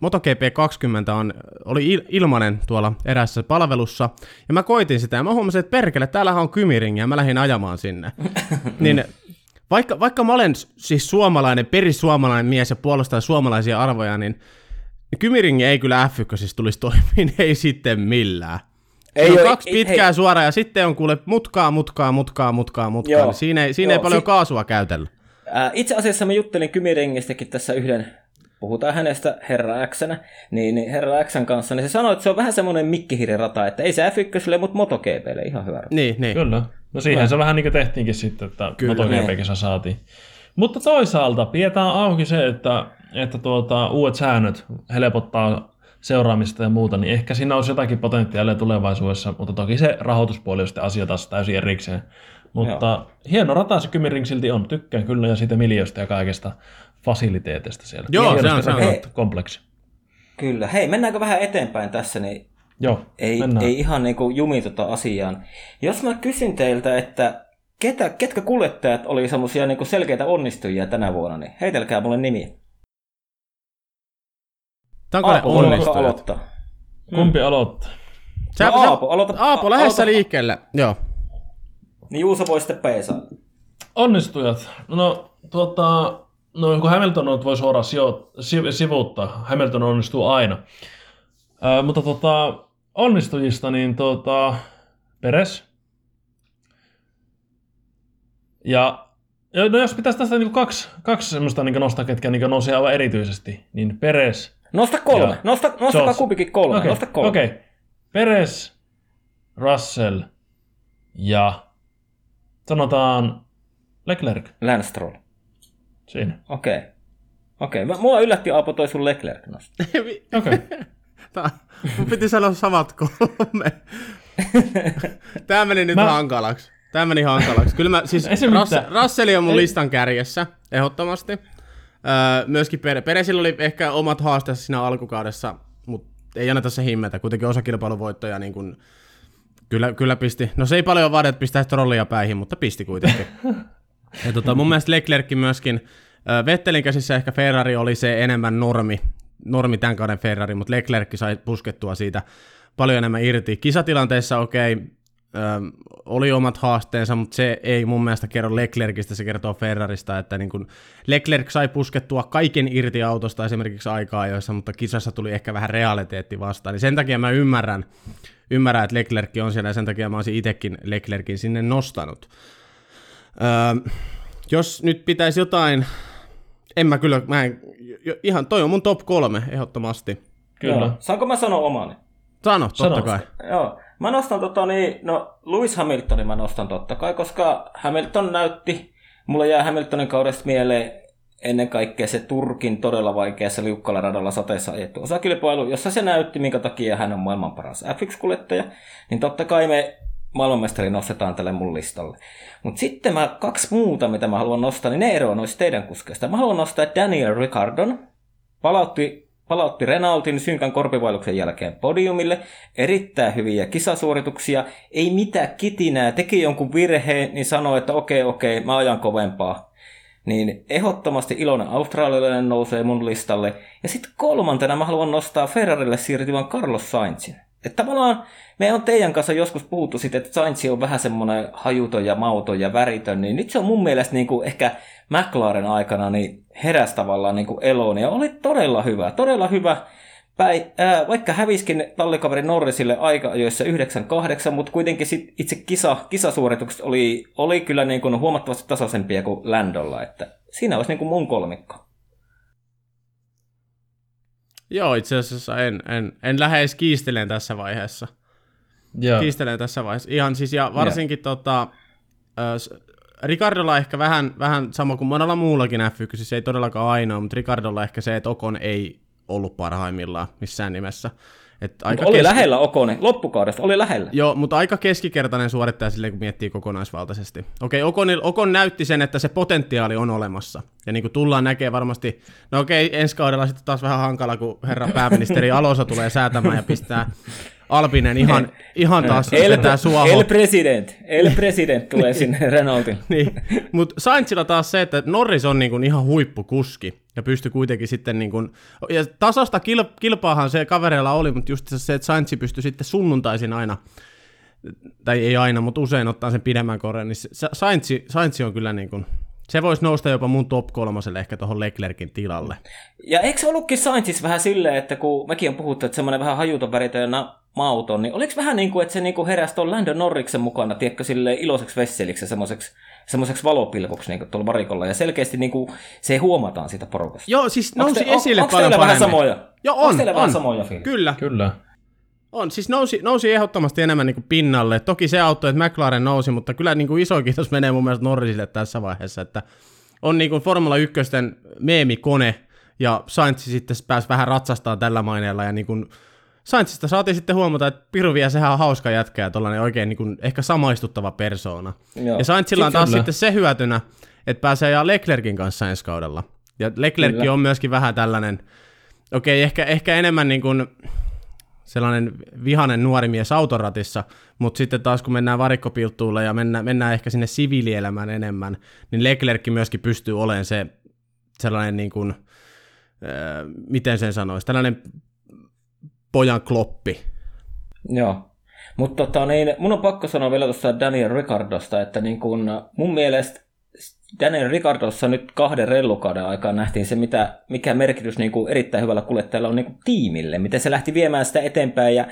Speaker 1: MotoGP 20 on, oli il, ilmanen tuolla erässä palvelussa, ja mä koitin sitä, ja mä huomasin, että perkele, täällähän on kymiring, ja mä lähdin ajamaan sinne. [LAUGHS] niin vaikka, vaikka mä olen siis suomalainen, perisuomalainen mies ja puolustaa suomalaisia arvoja, niin kymiring ei kyllä F1 siis tulisi toimiin, [LAUGHS] ei sitten millään. Ei on ole, kaksi ei, pitkää hei. suoraa ja sitten on kuule mutkaa, mutkaa, mutkaa, mutkaa, mutkaa. Joo, niin siinä ei, siinä joo, ei paljon si- kaasua käytellä.
Speaker 3: Ää, itse asiassa mä juttelin Kymiringistäkin tässä yhden puhutaan hänestä Herra x niin Herra Xn kanssa, niin se sanoi, että se on vähän semmoinen mikkihirrata, että ei se F1, mutta MotoGPlle ihan hyvä.
Speaker 1: Niin, niin.
Speaker 2: Kyllä. No siihen se vähän niin kuin tehtiinkin sitten, että MotoGP-kisa saatiin. Mutta toisaalta pidetään auki se, että, että tuota, uudet säännöt helpottaa seuraamista ja muuta, niin ehkä siinä olisi jotakin potentiaalia tulevaisuudessa, mutta toki se rahoituspuoli on sitten asia taas täysin erikseen. Mutta Joo. hieno rata se Kymiring silti on, tykkään kyllä ja siitä miljoista ja kaikesta fasiliteetista siellä.
Speaker 1: Joo, se on, se on.
Speaker 2: kompleksi.
Speaker 3: Kyllä. Hei, mennäänkö vähän eteenpäin tässä, niin
Speaker 2: Joo,
Speaker 3: ei, ei ihan niin kuin jumitota asiaan. Jos mä kysyn teiltä, että ketä, ketkä kuljettajat oli semmoisia niin selkeitä onnistujia tänä vuonna, niin heitelkää mulle nimi.
Speaker 1: Tämä on Aapo, onnistujat.
Speaker 2: Kumpi hmm. aloittaa?
Speaker 1: Sä, no, Aapo, aloita. Aapo, lähdessä liikkeelle. Joo.
Speaker 3: Niin Juuso voi sitten peesaa.
Speaker 2: Onnistujat. No, tuota, no kun Hamilton on, voi suoraan sijo, sivuuttaa. Hamilton onnistuu aina. Ää, mutta tota, onnistujista, niin tota, Peres. Ja no jos pitäisi tästä niin kaksi, kaksi semmoista niin nostaa, ketkä niin nousee aivan erityisesti, niin Peres.
Speaker 3: Nosta kolme. Nosta, nostakaa kumpikin kolme. Okay. Nosta kolme.
Speaker 2: Okei. Okay. Peres, Russell ja sanotaan Leclerc.
Speaker 3: Lance Stroll.
Speaker 2: Siinä.
Speaker 3: Okei. Okay. Okei. Okay. Mua yllätti Aapo toi sun Leclerc nosta. [LAUGHS]
Speaker 2: Okei. [LAUGHS]
Speaker 1: Mun piti sanoa samat kolme. [LAUGHS] Tämä meni nyt mä... hankalaksi. Tämä meni hankalaksi. Kyllä mä, siis Russell on mun Ei. listan kärjessä, ehdottomasti. Öö, myöskin Peresillä oli ehkä omat haasteensa siinä alkukaudessa, mutta ei anneta se himmetä. Kuitenkin osakilpailuvoittoja niin kun, kyllä, kyllä pisti. No se ei paljon vaadi, että pistää trollia päihin, mutta pisti kuitenkin. ja tota, mun mielestä Leclerc myöskin, Vettelin käsissä ehkä Ferrari oli se enemmän normi, normi tämän kauden Ferrari, mutta Leclerc sai puskettua siitä paljon enemmän irti. Kisatilanteessa okei, okay, oli omat haasteensa, mutta se ei mun mielestä kerro Leclercistä, se kertoo Ferrarista, että niin kun Leclerc sai puskettua kaiken irti autosta esimerkiksi aikaa joissa, mutta kisassa tuli ehkä vähän realiteetti vastaan. Niin sen takia mä ymmärrän, ymmärrän, että Leclerc on siellä ja sen takia mä olisin itsekin Leclerkin sinne nostanut. Öö, jos nyt pitäisi jotain, en mä kyllä, mä en, ihan, toi on mun top kolme ehdottomasti.
Speaker 3: Kyllä. Joo. Saanko mä sanoa omani?
Speaker 1: Sano, totta Sano. kai.
Speaker 3: Joo. Mä nostan tota niin, no Lewis Hamiltonin mä nostan totta kai, koska Hamilton näytti, mulla jää Hamiltonin kaudesta mieleen ennen kaikkea se Turkin todella vaikeassa liukkalla radalla sateessa ajettu osakilpailu, jossa se näytti, minkä takia hän on maailman paras F1-kuljettaja, niin totta kai me maailmanmestari nostetaan tälle mun listalle. Mutta sitten mä kaksi muuta, mitä mä haluan nostaa, niin ne eroavat noista teidän kuskeista. Mä haluan nostaa Daniel Ricardon, palautti palautti Renaultin synkän korpivailuksen jälkeen podiumille. Erittäin hyviä kisasuorituksia. Ei mitään kitinää. Teki jonkun virheen, niin sanoi, että okei, okei, mä ajan kovempaa. Niin ehdottomasti iloinen australialainen nousee mun listalle. Ja sitten kolmantena mä haluan nostaa Ferrarille siirtyvän Carlos Sainzin. Että tavallaan me on teidän kanssa joskus puhuttu siitä, että Sainz on vähän semmoinen hajuton ja mauton ja väritön, niin nyt se on mun mielestä niin kuin ehkä McLaren aikana niin heräsi tavallaan niin kuin eloon ja oli todella hyvä, todella hyvä. Päi, ää, vaikka häviskin tallikaveri Norrisille aika ajoissa 9-8, mutta kuitenkin sit itse kisa, kisasuoritukset oli, oli kyllä niin kuin huomattavasti tasaisempia kuin Landolla, että siinä olisi niin kuin mun kolmikko.
Speaker 1: Joo, itse asiassa en, en, en lähde edes kiisteleen tässä vaiheessa. Joo. Kiisteleen tässä vaiheessa. Ihan siis, ja varsinkin yeah. tota, äh, Ricardolla ehkä vähän, vähän sama kuin monella muullakin F1, siis ei todellakaan ainoa, mutta Ricardolla ehkä se, että Okon ei ollut parhaimmillaan missään nimessä.
Speaker 3: Et aika oli keski... lähellä Okone, loppukaudesta oli lähellä.
Speaker 1: Joo, mutta aika keskikertainen suorittaja silleen, kun miettii kokonaisvaltaisesti. Okei, Okon, Okon näytti sen, että se potentiaali on olemassa. Ja niin kuin tullaan näkee varmasti, no okei, ensi kaudella sitten taas vähän hankala, kun herra pääministeri Alosa tulee säätämään ja pistää Alpinen ihan, ihan taas
Speaker 3: El, vetää suohon. El President, El President tulee sinne [LAUGHS] Renaultin.
Speaker 1: niin. Mutta Sainzilla taas se, että Norris on niinku ihan huippukuski ja pystyi kuitenkin sitten niinku, ja tasasta kil, kilpaahan se kavereilla oli, mutta just se, että Sainz pystyi sitten sunnuntaisin aina, tai ei aina, mutta usein ottaa sen pidemmän korren, niin Sainz, Sainz on kyllä niin kuin, se voisi nousta jopa mun top kolmoselle ehkä tuohon Leclerkin tilalle.
Speaker 3: Ja eikö se ollutkin Sainzis vähän silleen, että kun mekin on puhuttu, että semmoinen vähän hajuton väritön mauton, niin oliko vähän niin kuin, että se niin kuin heräsi tuon Landon Norriksen mukana, tiedätkö, sille iloiseksi vesseliksi semmoiseksi semmoiseksi valopilkuksi niin tuolla varikolla, ja selkeästi niin kuin, se huomataan siitä porukasta.
Speaker 1: Joo, siis nousi te, esille
Speaker 3: on,
Speaker 1: paljon
Speaker 3: vähän samoja?
Speaker 1: Joo, on, on.
Speaker 3: vähän samoja
Speaker 1: Kyllä.
Speaker 2: Kyllä.
Speaker 1: On, siis nousi, nousi ehdottomasti enemmän niin kuin pinnalle. Toki se auttoi, että McLaren nousi, mutta kyllä niin kuin iso kiitos menee mun mielestä Norrisille tässä vaiheessa, että on niin kuin Formula 1 meemikone, ja Sainz sitten pääsi vähän ratsastaa tällä maineella, ja niin kuin Sainzista saatiin sitten huomata, että Piru vie sehän on hauska jätkä ja tollainen oikein niin kuin ehkä samaistuttava persoona. Joo. Ja Sainzilla on taas kyllä. sitten se hyötynä, että pääsee ja Leclerkin kanssa ensi kaudella. Ja Leclerc on myöskin vähän tällainen, okei, okay, ehkä, ehkä enemmän niin kuin sellainen vihanen nuori mies autoratissa, mutta sitten taas kun mennään varikkopilttuulle ja mennään, mennään ehkä sinne siviilielämään enemmän, niin Leclerc myöskin pystyy olemaan se sellainen niin kuin, äh, miten sen sanoisi, tällainen pojan kloppi.
Speaker 3: Joo. Mutta tota, niin, mun on pakko sanoa vielä tuosta Daniel Ricardosta, että niin kun mun mielestä Daniel Ricardossa nyt kahden rellukauden aikaa nähtiin se, mitä, mikä merkitys niin kuin erittäin hyvällä kuljettajalla on niin kuin tiimille, miten se lähti viemään sitä eteenpäin ja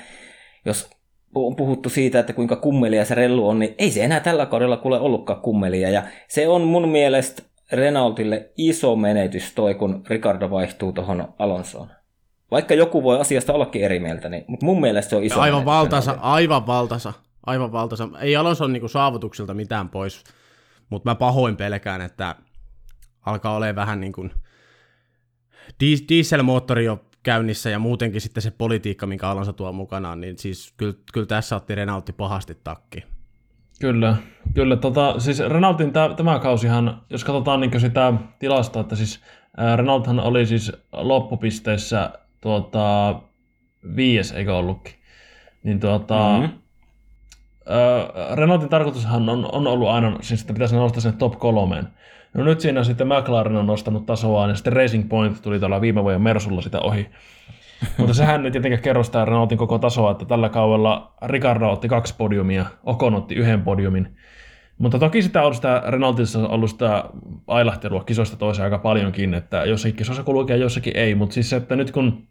Speaker 3: jos on puhuttu siitä, että kuinka kummelia se rellu on, niin ei se enää tällä kaudella kuule ollutkaan kummelia ja se on mun mielestä Renaultille iso menetys toi, kun Ricardo vaihtuu tuohon Alonsoon. Vaikka joku voi asiasta ollakin eri mieltä, niin, mutta mun mielestä se on iso.
Speaker 1: Aivan valtasa, aivan valtasa, aivan valtasa. Ei Alonso niinku saavutuksilta mitään pois, mutta mä pahoin pelkään, että alkaa olemaan vähän niin kuin dieselmoottori jo käynnissä ja muutenkin sitten se politiikka, minkä Alonso tuo mukanaan, niin siis kyllä, kyllä tässä otti Renaultti pahasti takki.
Speaker 2: Kyllä, kyllä. Tota, siis Renaultin tämä, tämä kausihan, jos katsotaan niin sitä tilasta, että siis Renaulthan oli siis loppupisteissä tuota, viies, eikö ollutkin? Niin tuota, mm-hmm. Renaultin tarkoitushan on, on ollut aina, siis että pitäisi nostaa sen top kolmeen. No nyt siinä sitten McLaren on nostanut tasoaan ja sitten Racing Point tuli tuolla viime vuoden Mersulla sitä ohi. [LAUGHS] Mutta sehän nyt tietenkään kerro sitä Renaultin koko tasoa, että tällä kaudella Ricardo otti kaksi podiumia, Ocon otti yhden podiumin. Mutta toki sitä on sitä Renaultissa ollut sitä ailahtelua kisoista toiseen aika paljonkin, että jossakin kisoissa kulkee, jossakin ei, mutta siis se, että nyt kun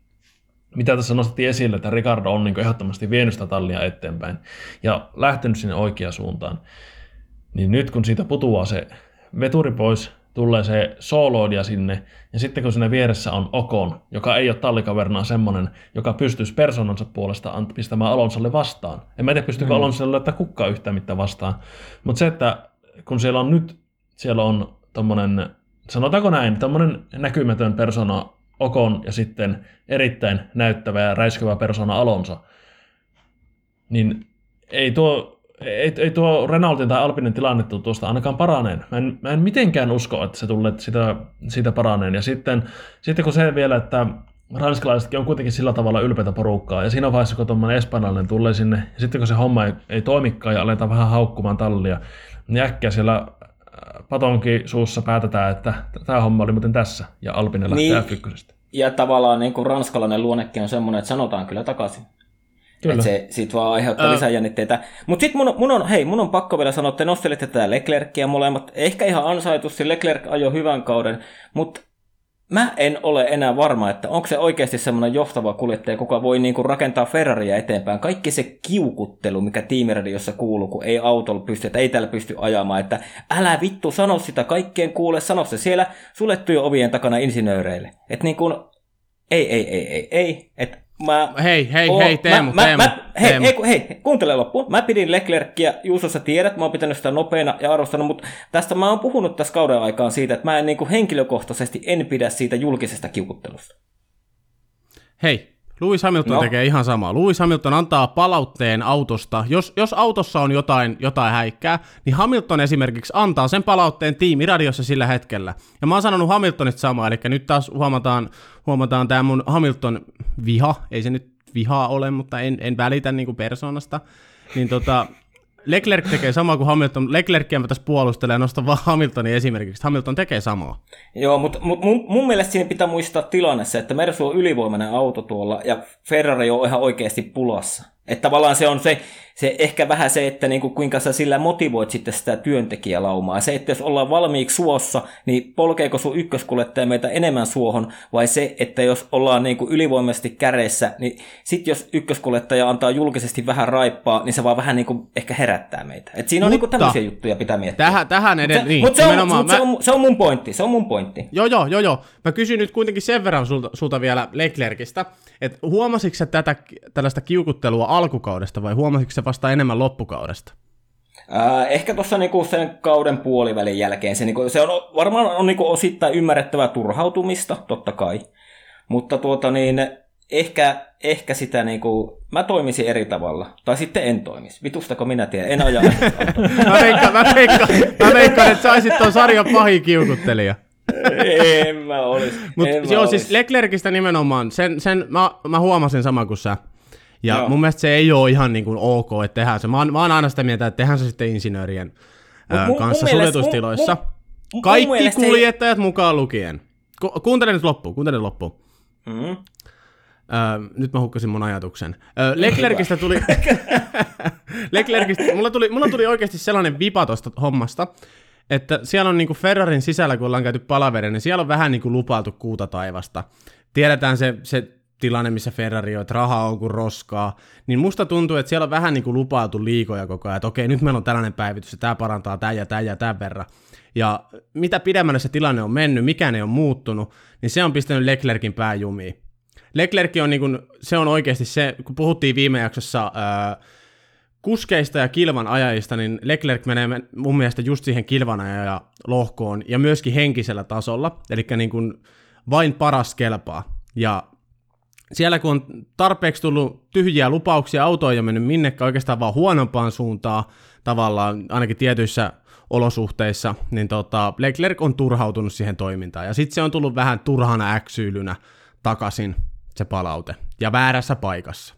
Speaker 2: mitä tässä nostettiin esille, että Ricardo on niin ehdottomasti vienyt sitä tallia eteenpäin ja lähtenyt sinne oikeaan suuntaan, niin nyt kun siitä putoaa se veturi pois, tulee se sooloidia sinne, ja sitten kun siinä vieressä on Okon, joka ei ole tallikaverna semmoinen, joka pystyisi persoonansa puolesta pistämään Alonsolle vastaan. En mä tiedä, pystyykö mm. Alonsolle laittaa kukkaa yhtään mitään vastaan. Mutta se, että kun siellä on nyt, siellä on tommonen, sanotaanko näin, tommonen näkymätön persona Okon ja sitten erittäin näyttävä ja räiskyvä persona Alonso, niin ei tuo ei, ei tuo Renaultin tai Alpinen tilanne tuosta ainakaan paraneen. Mä en, mä en mitenkään usko, että se tulee sitä, sitä paraneen. Ja sitten, sitten kun se vielä, että ranskalaisetkin on kuitenkin sillä tavalla ylpeitä porukkaa, ja siinä vaiheessa, kun tuommoinen espanjalainen tulee sinne, ja sitten kun se homma ei, ei toimikaan ja aletaan vähän haukkumaan tallia, niin äkkiä siellä patonki suussa päätetään, että tämä homma oli muuten tässä, ja Alpinen lähtee niin, F1.
Speaker 3: Ja tavallaan niin kuin ranskalainen luonnekin on semmoinen, että sanotaan kyllä takaisin. Kyllä. Että se sit vaan aiheuttaa uh. lisää jännitteitä. Mutta sitten mun, mun, on, hei, mun on pakko vielä sanoa, että te nostelitte tätä Leclercia molemmat. Ehkä ihan ansaitusti, Leclerc ajoi hyvän kauden, mutta mä en ole enää varma, että onko se oikeasti semmoinen johtava kuljettaja, kuka voi niinku rakentaa Ferraria eteenpäin. Kaikki se kiukuttelu, mikä tiimiradiossa kuuluu, kun ei autolla pysty, että ei täällä pysty ajamaan, että älä vittu sano sitä kaikkeen kuule, sano se siellä suljettujen ovien takana insinööreille. Että niin kuin, ei, ei, ei, ei, ei, että
Speaker 1: Mä hei, hei, oon, hei, Teemu, mä, Teemu,
Speaker 3: mä, hei, Teemu. Hei, hei, kuuntele loppuun. Mä pidin Leclercia, Juuso sä tiedät, mä oon pitänyt sitä nopeana ja arvostanut, mutta tästä mä oon puhunut tässä kauden aikaan siitä, että mä en niin kuin henkilökohtaisesti en pidä siitä julkisesta kiukuttelusta.
Speaker 1: Hei, Lewis Hamilton no. tekee ihan samaa. Lewis Hamilton antaa palautteen autosta. Jos, jos autossa on jotain, jotain häikkää, niin Hamilton esimerkiksi antaa sen palautteen tiimiradiossa sillä hetkellä. Ja mä oon sanonut Hamiltonista samaa, eli nyt taas huomataan, huomataan tämä mun Hamilton viha. Ei se nyt vihaa ole, mutta en, en välitä niin kuin persoonasta. Niin tota, Leclerc tekee samaa kuin Hamilton. Leclercia mä tässä puolustelen ja nostan vaan Hamiltonin esimerkiksi. Hamilton tekee samaa.
Speaker 3: Joo, mutta mut mun, mun mielestä siinä pitää muistaa tilanne se, että Mersu on ylivoimainen auto tuolla ja Ferrari on ihan oikeasti pulassa. Että tavallaan se on se, se ehkä vähän se, että niin kuin kuinka sä sillä motivoit sitten sitä työntekijälaumaa. Se, että jos ollaan valmiiksi suossa, niin polkeeko sun ykköskuljettaja meitä enemmän suohon, vai se, että jos ollaan niin kuin ylivoimaisesti käreissä, niin sitten jos ykköskuljettaja antaa julkisesti vähän raippaa, niin se vaan vähän niin kuin ehkä herättää meitä. Et siinä on niin kuin tämmöisiä juttuja pitää miettiä.
Speaker 1: Tähän, tähän edes,
Speaker 3: niin, mutta se, on, mut mä... se, on, se, on, mun pointti, se on mun pointti.
Speaker 1: Joo, joo, joo, joo. Mä kysyn nyt kuitenkin sen verran sulta, sulta vielä Leclercistä, että huomasitko sä tätä, tällaista kiukuttelua alkukaudesta vai huomasitko se vasta enemmän loppukaudesta?
Speaker 3: Äh, ehkä tuossa niinku sen kauden puolivälin jälkeen se, niinku, se on varmaan on niinku osittain ymmärrettävää turhautumista, totta kai. Mutta tuota niin, ehkä, ehkä sitä niinku, mä toimisin eri tavalla. Tai sitten en toimisi. Vitustako minä tiedän, en aja. [LAUGHS]
Speaker 1: mä veikkaan, mä veikkaan, mä veikkaan että saisit tuon sarjan pahin kiukuttelija
Speaker 3: en mä olis.
Speaker 1: Mut en joo, olis. siis Leclercistä nimenomaan, sen, sen mä, mä huomasin sama kuin sä. Ja joo. mun mielestä se ei ole ihan niin kuin ok, että tehdään se. Mä oon, mä oon aina sitä mieltä, että tehdään se sitten insinöörien ää, mun, kanssa mun suljetustiloissa. Mun, mun, Kaikki mun kuljettajat ei... mukaan lukien. Ku, kuuntele nyt loppuun, kuuntele nyt loppuun. Mm. Öö, nyt mä hukkasin mun ajatuksen. Öö, Leclercistä tuli... [LAUGHS] Leclercistä, mulla tuli, mulla tuli oikeasti sellainen vipa tosta hommasta, että siellä on niinku Ferrarin sisällä, kun ollaan käyty palaveria, niin siellä on vähän niinku lupailtu kuuta taivasta. Tiedetään se, se tilanne, missä Ferrari on, että rahaa on kuin roskaa, niin musta tuntuu, että siellä on vähän niin kuin lupailtu liikoja koko ajan, että okei, nyt meillä on tällainen päivitys, ja tämä parantaa tämän ja tämän ja tämän verran. Ja mitä pidemmälle se tilanne on mennyt, mikään ei ole muuttunut, niin se on pistänyt Leclerkin pääjumiin. Leclerc on, niin kuin, se on oikeasti se, kun puhuttiin viime jaksossa ää, kuskeista ja kilvan ajajista, niin Leclerc menee mun mielestä just siihen kilvan ajaja lohkoon ja myöskin henkisellä tasolla, eli niin kuin vain paras kelpaa. Ja siellä kun on tarpeeksi tullut tyhjiä lupauksia, auto ei ole mennyt minnekään oikeastaan vaan huonompaan suuntaan, tavallaan ainakin tietyissä olosuhteissa, niin tota, Leclerc on turhautunut siihen toimintaan. Ja sitten se on tullut vähän turhana äksyylynä takaisin se palaute. Ja väärässä paikassa.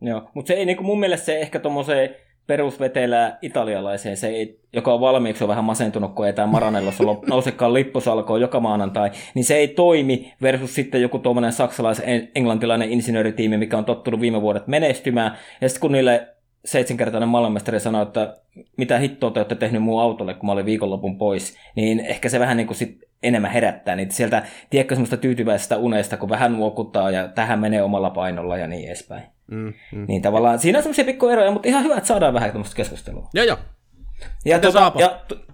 Speaker 3: Joo, mutta se ei niin mun mielestä se ehkä tuommoiseen perusvetelää italialaiseen, se ei, joka on valmiiksi on vähän masentunut, kun ei tämä Maranellossa [LAUGHS] nousekaan lippusalkoon joka maanantai, niin se ei toimi versus sitten joku tuommoinen saksalais-englantilainen insinööritiimi, mikä on tottunut viime vuodet menestymään, ja sitten kun niille seitsemänkertainen maailmanmestari sanoi, että mitä hittoa te olette tehnyt mun autolle, kun mä olin viikonlopun pois, niin ehkä se vähän niin kuin sit enemmän herättää niitä sieltä, tiedätkö, semmoista tyytyväisestä unesta, kun vähän nuokuttaa ja tähän menee omalla painolla ja niin edespäin. Mm, mm. Niin tavallaan siinä on semmoisia pikkueroja, mutta ihan hyvä, että saadaan vähän tämmöistä keskustelua.
Speaker 1: Joo, joo.
Speaker 3: Ja, tuota, ja t-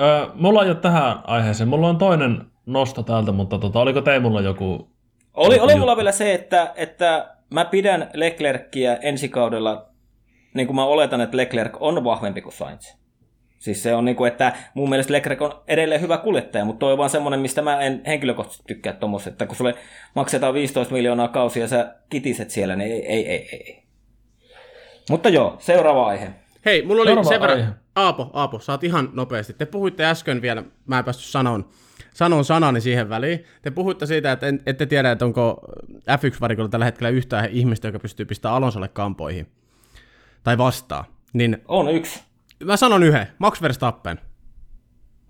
Speaker 2: Öö, mulla on jo tähän aiheeseen. Mulla on toinen nosto täältä, mutta tota, oliko Teemulla joku...
Speaker 3: oli, oli mulla vielä se, että, että mä pidän Leclerckiä ensi kaudella, niin kuin mä oletan, että Leclerc on vahvempi kuin Sainz. Siis se on niin kuin, että mun mielestä Leclerc on edelleen hyvä kuljettaja, mutta toi on vaan semmoinen, mistä mä en henkilökohtaisesti tykkää tuommoista, että kun sulle maksetaan 15 miljoonaa kausia ja sä kitiset siellä, niin ei, ei, ei, ei. Mutta joo, seuraava aihe.
Speaker 1: Hei, mulla oli
Speaker 2: Seuraava
Speaker 1: sen verran...
Speaker 2: aihe.
Speaker 1: Aapo, Aapo, saat ihan nopeasti. Te puhuitte äsken vielä, mä en päästy sanoon, sanon sanani siihen väliin. Te puhuitte siitä, että en, ette tiedä, että onko F1-varikolla tällä hetkellä yhtään ihmistä, joka pystyy pistämään Alonsolle kampoihin. Tai vastaan. Niin
Speaker 3: On yksi.
Speaker 1: Mä sanon yhden, Max Verstappen.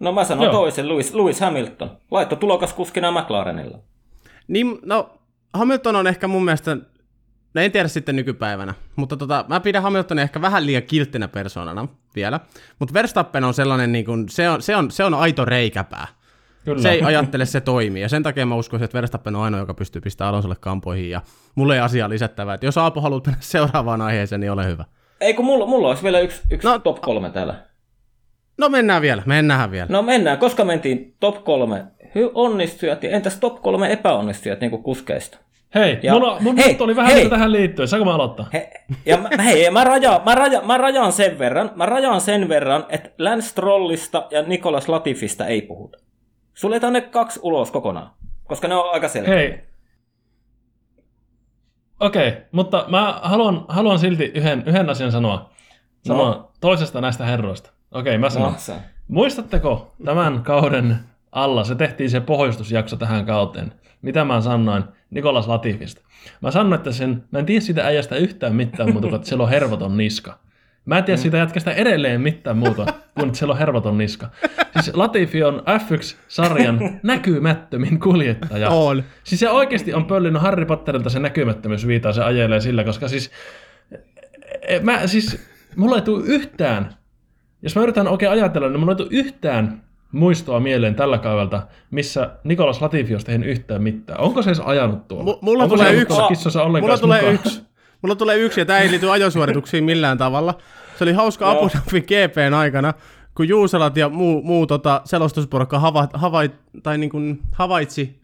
Speaker 3: No mä sanon
Speaker 2: Joo.
Speaker 3: toisen, Lewis, Lewis Hamilton. Laitto tulokaskuskina McLarenilla.
Speaker 1: Niin, no, Hamilton on ehkä mun mielestä, no en tiedä sitten nykypäivänä, mutta tota, mä pidän Hamiltonia ehkä vähän liian kilttinä persoonana vielä, mutta Verstappen on sellainen, niin kuin, se, on, se, on, se on aito reikäpää.
Speaker 2: Kyllä.
Speaker 1: Se ei ajattele, se toimii, ja sen takia mä uskoisin, että Verstappen on ainoa, joka pystyy pistämään Alonsolle kampoihin, ja mulle ei asiaa lisättävää, että jos Aapo haluat mennä seuraavaan aiheeseen, niin ole hyvä.
Speaker 3: Ei kun mulla, mulla olisi vielä yksi, yksi
Speaker 1: No.
Speaker 3: top kolme täällä.
Speaker 1: No mennään vielä, mennään vielä.
Speaker 3: No mennään, koska mentiin top kolme onnistujat, ja entäs top kolme epäonnistujat niin kuin kuskeista?
Speaker 2: Hei,
Speaker 3: Ja-
Speaker 2: mulla, mun
Speaker 3: hei,
Speaker 2: oli vähän
Speaker 3: hei.
Speaker 2: mitä tähän liittyen. Saanko mä aloittaa?
Speaker 3: He, ja mä, hei, mä, rajaan, mä, rajaan, mä rajaan sen verran, mä rajaan sen verran, että Lance Strollista ja Nikolas Latifista ei puhuta. Suljetaan ne kaksi ulos kokonaan, koska ne on aika selkeä.
Speaker 2: Hei. Okei, okay, mutta mä haluan, haluan silti yhden, yhden asian sanoa. Sanoa
Speaker 3: No.
Speaker 2: toisesta näistä herroista. Okei, okay, mä sanon.
Speaker 3: No.
Speaker 2: Muistatteko tämän kauden alla, se tehtiin se pohjustusjakso tähän kauteen. Mitä mä sanoin Nikolas Latifista? Mä sanoin, että sen, mä en tiedä siitä äijästä yhtään mitään kuin, että sillä on hervoton niska. Mä en tiedä siitä jätkästä edelleen mitään muuta [LAUGHS] kuin, että sillä on hervoton niska. Siis Latifi on F1-sarjan [LAUGHS] näkymättömin kuljettaja.
Speaker 1: On.
Speaker 2: Siis se oikeasti on pöllinyt Harry Potterilta se näkymättömyys viitaa, se ajelee sillä, koska siis, e, mä, siis mulla ei tule yhtään, jos mä yritän oikein ajatella, niin mulla ei tule yhtään muistoa mieleen tällä kaudelta, missä Nikolas Latifi olisi tehnyt yhtään mitään. Onko se edes ajanut tuolla?
Speaker 1: M- mulla
Speaker 2: Onko
Speaker 1: tulee
Speaker 2: se
Speaker 1: yksi.
Speaker 2: kissossa ollenkaan
Speaker 1: Mulla tulee
Speaker 2: mukaan?
Speaker 1: yksi. Mulla tulee yksi, ja tämä ei liity ajosuorituksiin millään tavalla. Se oli hauska. Abu Dhabin GPn aikana, kun Juuselat ja muu, muu tota, selostusporukka hava, havait, tai niin kuin havaitsi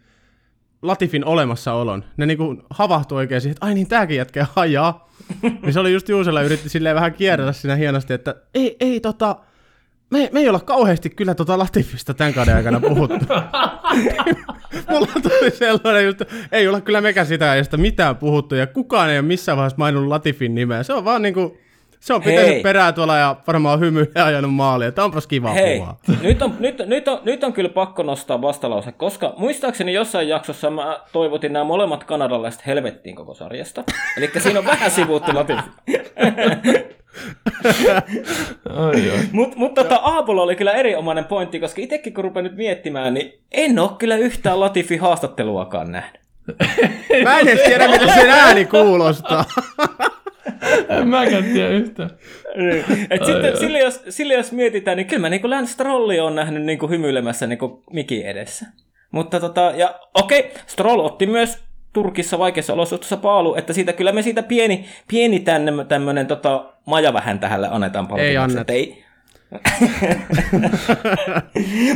Speaker 1: Latifin olemassaolon. Ne niin kuin havahtui oikein siihen, että ai niin, tääkin jätkä ajaa. [LAUGHS] niin se oli just Juusela yritti silleen vähän kierrellä siinä hienosti, että ei, ei tota, me, me ei olla kauheasti kyllä tota Latifista tämän kauden aikana puhuttu. [LAUGHS] Mulla tuli sellainen just, ei olla kyllä mekä sitä ajasta mitään puhuttu, ja kukaan ei ole missään vaiheessa maininnut Latifin nimeä. Se on vaan niinku, se on pitänyt
Speaker 3: Hei.
Speaker 1: perää tuolla ja varmaan hymyillä ja ajanut maalia. Tämä onpas kiva
Speaker 3: Hei,
Speaker 1: kuvaa.
Speaker 3: nyt on, nyt, nyt, on, nyt on kyllä pakko nostaa vastalause, koska muistaakseni jossain jaksossa mä toivotin nämä molemmat kanadalaiset helvettiin koko sarjasta. Eli siinä on vähän sivuuttu Latifi. [LAUGHS]
Speaker 2: Ai, ai.
Speaker 3: Mutta mut tota, Aapolla oli kyllä erinomainen pointti, koska itsekin kun rupean nyt miettimään, niin en ole kyllä yhtään Latifi haastatteluakaan nähnyt.
Speaker 1: Mä en edes tiedä, miten sen ääni kuulostaa.
Speaker 2: En mäkään tiedä yhtään.
Speaker 3: Et sitten sille jos, sille jos mietitään, niin kyllä mä niinku Lance Strolli on nähnyt niinku hymyilemässä niinku mikin edessä. Mutta tota, ja okei, Stroll otti myös Turkissa vaikeissa olosuhteissa paalu, että siitä kyllä me siitä pieni, pieni tänne tämmönen tota, maja vähän tähälle annetaan palkinnoksi.
Speaker 1: Ei anneta.
Speaker 3: Ei,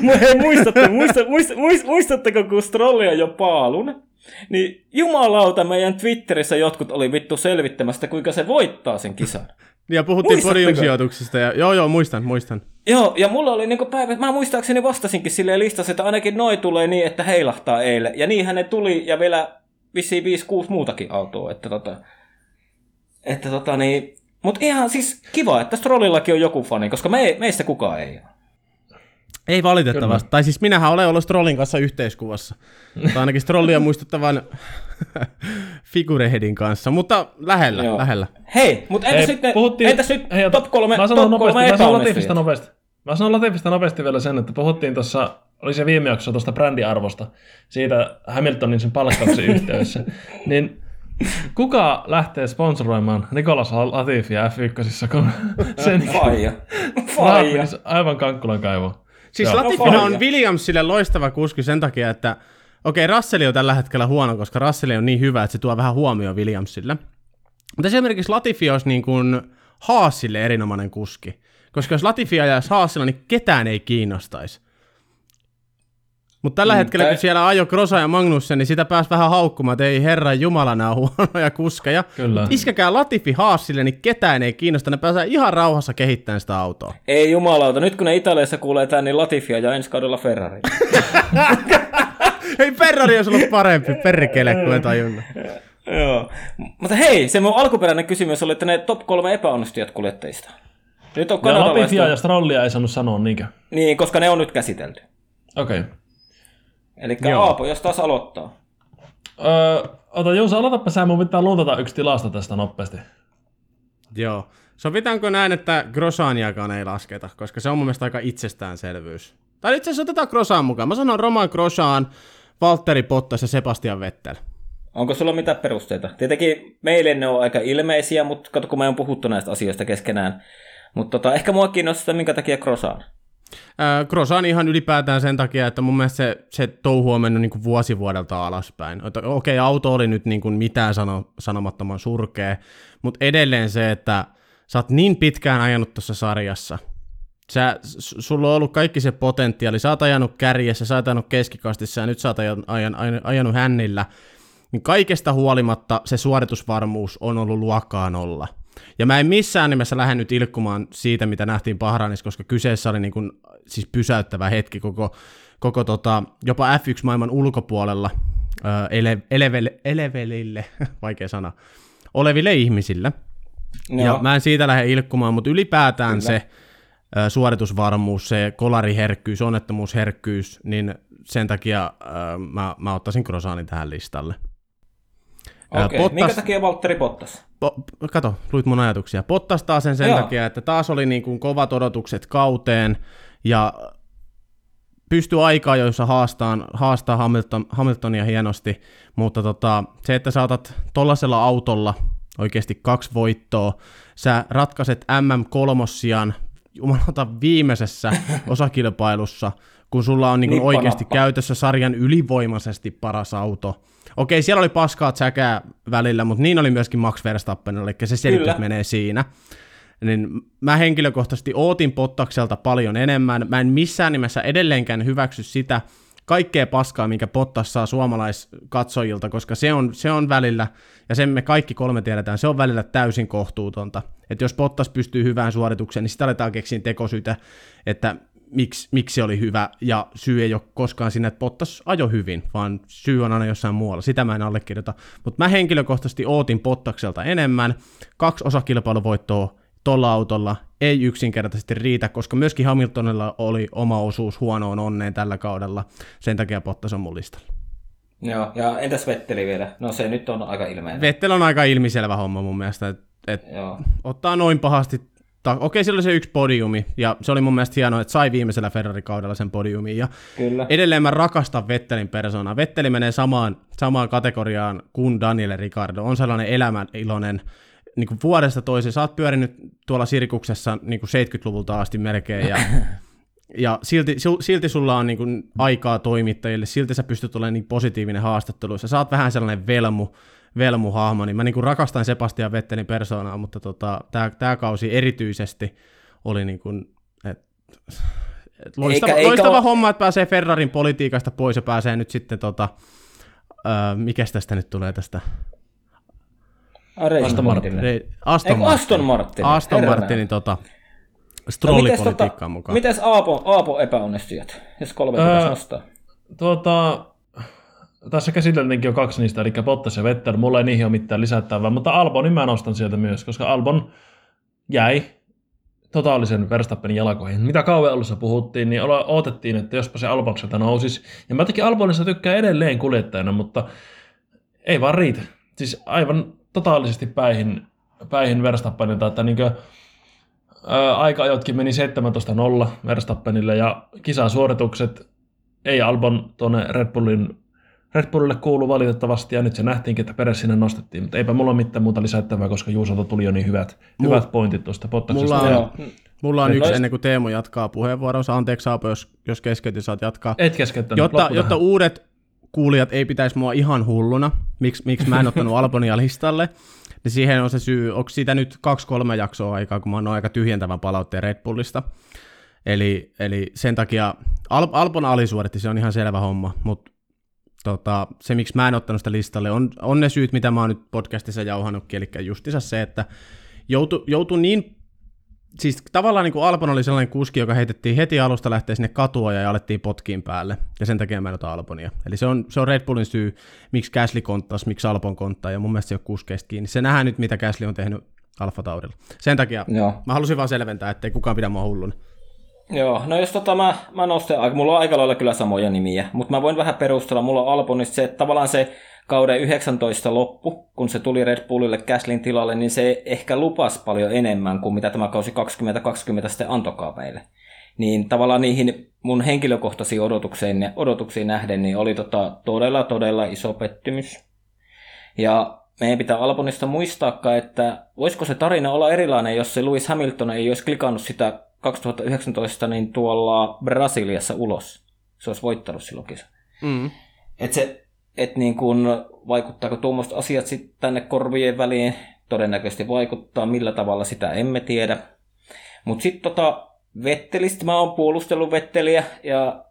Speaker 3: [LAUGHS] muistatte, muista, muista, muist, muistatteko, kun Strolli on jo paalun? Niin jumalauta, meidän Twitterissä jotkut oli vittu selvittämästä, kuinka se voittaa sen kisan. [LAUGHS]
Speaker 1: Ja puhuttiin
Speaker 3: Muistatteko?
Speaker 1: podiumsijoituksista. Ja, joo, joo, muistan, muistan.
Speaker 3: Joo, ja mulla oli niinku päivä, mä muistaakseni vastasinkin silleen listassa, että ainakin noi tulee niin, että heilahtaa eilen. Ja niinhän ne tuli, ja vielä vissiin 5-6 muutakin autoa, että tota... Että tota niin... Mut ihan siis kiva, että Strollillakin on joku fani, koska me, meistä kukaan ei ole.
Speaker 1: Ei valitettavasti. Kyllä. Tai siis minähän olen ollut Strollin kanssa yhteiskuvassa. tai ainakin Strollia muistuttavan [LAUGHS] Figureheadin kanssa, mutta lähellä, Joo. lähellä.
Speaker 3: Hei, mutta entäs, hei, sitten, puhuttiin, entäs nyt hei, top kolme,
Speaker 2: mä sanon top nopeasti, kolme mä sanon Latifista nopeasti. Mä sanon Latifista nopeasti vielä sen, että puhuttiin tuossa, oli se viime jaksossa tuosta brändiarvosta, siitä Hamiltonin sen palkkauksen [LAUGHS] yhteydessä, niin Kuka lähtee sponsoroimaan Nikolas Latifia F1, kun [LAUGHS] sen
Speaker 3: Faija. Faija.
Speaker 2: aivan Kankkulan kaivo.
Speaker 1: Siis Latifina on Williamsille loistava kuski sen takia, että okei, okay, Russell on tällä hetkellä huono, koska Russell on niin hyvä, että se tuo vähän huomioon Williamsille. Mutta esimerkiksi Latifi olisi niin kuin Haasille erinomainen kuski. Koska jos Latifi ajaisi Haasilla, niin ketään ei kiinnostaisi. Mutta tällä mm, hetkellä, kun siellä ajo Krosa ja Magnussen, niin sitä pääsi vähän haukkumaan, että ei herran jumala, nämä huonoja kuskeja. Kyllä. Iskäkää Latifi Haasille, niin ketään ei kiinnosta, ne pääsee ihan rauhassa kehittämään sitä autoa.
Speaker 3: Ei jumalauta, nyt kun ne Italiassa kuulee tämän, niin Latifia ja ensi kaudella Ferrari. [LAUGHS]
Speaker 1: Ei Ferrari olisi ollut parempi, perrikele, kuin en tajunnut. [LAUGHS]
Speaker 3: Joo. Mutta hei, se mun alkuperäinen kysymys oli, että ne top kolme epäonnistujat kuljettajista.
Speaker 2: Nyt on ja Latifia ja Strollia ei saanut sanoa niinkö?
Speaker 3: Niin, koska ne on nyt käsitelty.
Speaker 2: Okei. Okay.
Speaker 3: Eli Aapo, jos taas aloittaa.
Speaker 2: Öö, ota Juuso, aloitapa sä, mun pitää luntata yksi tilasta tästä nopeasti.
Speaker 1: Joo. Sovitaanko näin, että Grosaniakaan ei lasketa, koska se on mun mielestä aika itsestäänselvyys. Tai itse asiassa otetaan Grosan mukaan. Mä sanon Roman Grosan, Valtteri Bottas ja Sebastian Vettel.
Speaker 3: Onko sulla mitään perusteita? Tietenkin meille ne on aika ilmeisiä, mutta kato kun me on puhuttu näistä asioista keskenään. Mutta tota, ehkä mua kiinnostaa, minkä takia Grosan.
Speaker 1: Grosan ihan ylipäätään sen takia, että mun mielestä se, se touhu on mennyt niin kuin vuosi vuodelta alaspäin. Okei, okay, auto oli nyt niin kuin mitään sano, sanomattoman surkea, mutta edelleen se, että sä oot niin pitkään ajanut tuossa sarjassa, sä, sulla on ollut kaikki se potentiaali, sä oot ajanut kärjessä, sä oot ajanut keskikastissa ja nyt sä oot ajan, ajan, ajanut hännillä, niin kaikesta huolimatta se suoritusvarmuus on ollut luokkaan olla. Ja mä en missään nimessä lähde nyt ilkkumaan siitä, mitä nähtiin Bahrainissa, koska kyseessä oli niin kuin, siis pysäyttävä hetki koko, koko tota, jopa F1-maailman ulkopuolella ele, elevelle, elevelille, [LAUGHS] vaikea sana, oleville ihmisille. No. Ja mä en siitä lähde ilkkumaan, mutta ylipäätään Kyllä. se äh, suoritusvarmuus, se kolariherkkyys, onnettomuusherkkyys, niin sen takia äh, mä, mä ottaisin Krosanin tähän listalle.
Speaker 3: Okei, okay. Pottas... minkä takia Valtteri Pottas?
Speaker 1: Po- kato, luit mun ajatuksia. Pottas taas sen, sen Joo. takia, että taas oli niin kuin kovat odotukset kauteen ja pystyi aikaa, joissa haastaa, haastaa Hamilton, Hamiltonia hienosti, mutta tota, se, että saatat tollasella autolla oikeasti kaksi voittoa, sä ratkaiset MM3 jumalauta viimeisessä [LAUGHS] osakilpailussa, kun sulla on niin kuin oikeasti käytössä sarjan ylivoimaisesti paras auto, Okei, siellä oli paskaa säkää välillä, mutta niin oli myöskin Max Verstappen, eli se selitys Kyllä. menee siinä. Niin mä henkilökohtaisesti ootin Pottakselta paljon enemmän. Mä en missään nimessä edelleenkään hyväksy sitä kaikkea paskaa, minkä Pottas saa suomalaiskatsojilta, koska se on, se on välillä, ja sen me kaikki kolme tiedetään, se on välillä täysin kohtuutonta. Että jos Pottas pystyy hyvään suoritukseen, niin sitä aletaan keksiä tekosyitä, että miksi, miksi se oli hyvä, ja syy ei ole koskaan siinä, että Pottas ajo hyvin, vaan syy on aina jossain muualla. Sitä mä en allekirjoita. Mutta mä henkilökohtaisesti ootin Pottakselta enemmän. Kaksi osakilpailuvoittoa tuolla autolla ei yksinkertaisesti riitä, koska myöskin Hamiltonilla oli oma osuus huonoon onneen tällä kaudella. Sen takia Pottas on mun listalla.
Speaker 3: Joo, ja entäs Vetteli vielä? No se nyt on aika ilmeinen.
Speaker 1: Vettel on aika ilmiselvä homma mun mielestä, että et ottaa noin pahasti ta- okei, sillä oli se yksi podiumi, ja se oli mun mielestä hienoa, että sai viimeisellä Ferrari-kaudella sen podiumin, ja Kyllä. edelleen mä rakastan Vettelin persoonaa. Vetteli menee samaan, samaan kategoriaan kuin Daniel Ricardo, on sellainen elämän iloinen, niin kuin vuodesta toiseen, sä oot pyörinyt tuolla sirkuksessa niin kuin 70-luvulta asti melkein, ja, [LAUGHS] ja silti, silti sulla on niin aikaa toimittajille, silti sä pystyt olemaan niin positiivinen haastatteluissa, sä oot vähän sellainen velmu, velmuhahmo, niin mä niin kuin rakastan Sebastian Vettelin persoonaa, mutta tota, tämä kausi erityisesti oli niin kuin, et, et loistava, eikä, loistava eikä homma, että pääsee Ferrarin politiikasta pois ja pääsee nyt sitten, tota, äh, mikä tästä nyt tulee tästä
Speaker 3: Aston Martin.
Speaker 1: Aston, Martin.
Speaker 3: Aston Martin.
Speaker 1: Aston Martinin tota, strollipolitiikkaan no, tota, mukaan.
Speaker 3: Mites Aapo, Aapo epäonnistujat, jos kolme öö, nostaa?
Speaker 2: Tuota, tässä käsiteltiinkin jo kaksi niistä, eli Bottas ja Vettel. Mulla ei niihin ole mitään lisättävää, mutta Albonin mä nostan sieltä myös, koska Albon jäi totaalisen Verstappenin jalkoihin. Mitä kauan alussa puhuttiin, niin odotettiin, että jospa se Albon sieltä nousisi. Ja mä jotenkin Albonista tykkää edelleen kuljettajana, mutta ei vaan riitä. Siis aivan totaalisesti päihin, päihin Verstappenilta, että niin kuin, aika-ajotkin meni 17-0 Verstappenille ja kisasuoritukset ei Albon tuonne Red Bullin Red Bullille kuulu valitettavasti, ja nyt se nähtiinkin, että Peres sinne nostettiin, mutta eipä mulla ole mitään muuta lisättävää, koska Juusolta tuli jo niin hyvät, Mulla, hyvät pointit tuosta Bottaksesta.
Speaker 1: Mulla on, mulla on yksi ennen kuin Teemu jatkaa puheenvuoronsa. Anteeksi Saapo, jos, jos keskeytin, saat jatkaa.
Speaker 2: Et keskeyttänyt,
Speaker 1: jotta, jotta uudet kuulijat ei pitäisi mua ihan hulluna, miksi, miksi mä en ottanut Albonia listalle, niin siihen on se syy, onko siitä nyt kaksi-kolme jaksoa aikaa, kun mä oon aika tyhjentävän palautteen Red Bullista. Eli, eli sen takia Al- Albon alisuoritti, se on ihan selvä homma, mutta tota, se, miksi mä en ottanut sitä listalle, on, on ne syyt, mitä mä oon nyt podcastissa jauhannutkin, eli justissa se, että joutu, joutu niin, siis tavallaan niin kuin Albon oli sellainen kuski, joka heitettiin heti alusta lähteä sinne katua ja alettiin potkiin päälle, ja sen takia mä en ota Albonia. Eli se on, se on Red Bullin syy, miksi Gasly konttas, miksi Albon konttaa, ja mun mielestä se on kuskeista kiinni. Se nähdään nyt, mitä Gasly on tehnyt Alfa Taurilla. Sen takia Joo. mä halusin vaan selventää, ettei kukaan pidä mua hulluna.
Speaker 3: Joo, no jos tota mä, mä nostan, mulla on aika lailla kyllä samoja nimiä, mutta mä voin vähän perustella, mulla on Albonista se, että tavallaan se kauden 19 loppu, kun se tuli Red Bullille Käslin tilalle, niin se ehkä lupas paljon enemmän kuin mitä tämä kausi 2020 sitten antokaa meille. Niin tavallaan niihin mun henkilökohtaisiin odotuksiin, odotuksiin nähden, niin oli tota todella todella iso pettymys. Ja meidän pitää Albonista muistaa, että voisiko se tarina olla erilainen, jos se Lewis Hamilton ei olisi klikannut sitä 2019 niin tuolla Brasiliassa ulos. Se olisi voittanut silloin kisa. Mm. Et se, et niin kun, vaikuttaako tuommoista asiat sitten tänne korvien väliin, todennäköisesti vaikuttaa, millä tavalla sitä emme tiedä. Mutta sitten tota, Vettelistä mä oon puolustellut Vetteliä ja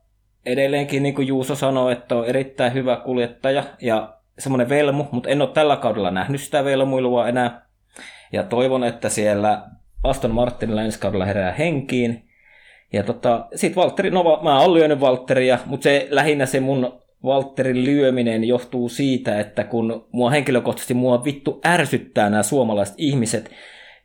Speaker 3: edelleenkin niin kuin Juuso sanoi, että on erittäin hyvä kuljettaja ja semmoinen velmu, mutta en ole tällä kaudella nähnyt sitä velmuilua enää. Ja toivon, että siellä Aston Martinilla ensi kaudella herää henkiin. Ja tota, sit Valtteri, no mä oon lyönyt Valtteria, mutta se lähinnä se mun Valtterin lyöminen johtuu siitä, että kun mua henkilökohtaisesti mua vittu ärsyttää nämä suomalaiset ihmiset,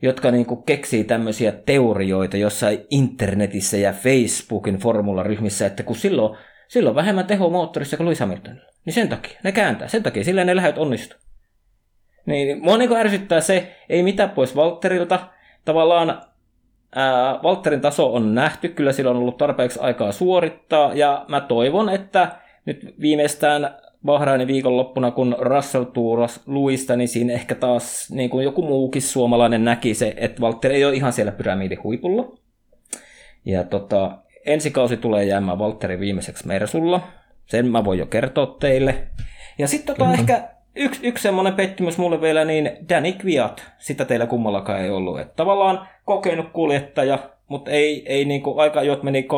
Speaker 3: jotka niinku keksii tämmöisiä teorioita jossain internetissä ja Facebookin formularyhmissä, että kun silloin, silloin vähemmän teho moottorissa kuin Lewis Hamiltonilla. Niin sen takia, ne kääntää, sen takia, sillä ne lähdet onnistu. Niin, mua niinku ärsyttää se, ei mitään pois Valtterilta, tavallaan ää, Walterin taso on nähty, kyllä sillä on ollut tarpeeksi aikaa suorittaa, ja mä toivon, että nyt viimeistään Bahrainin viikonloppuna, kun Russell tuuras Luista, niin siinä ehkä taas niin kuin joku muukin suomalainen näki se, että Walter ei ole ihan siellä pyramidin huipulla. Ja tota, ensi kausi tulee jäämään Walterin viimeiseksi Mersulla. Sen mä voin jo kertoa teille. Ja sitten tota ehkä yksi, yksi semmoinen pettymys mulle vielä, niin Danny Kviat, sitä teillä kummallakaan ei ollut. Että tavallaan kokenut kuljettaja, mutta ei, ei niinku, aika jot meni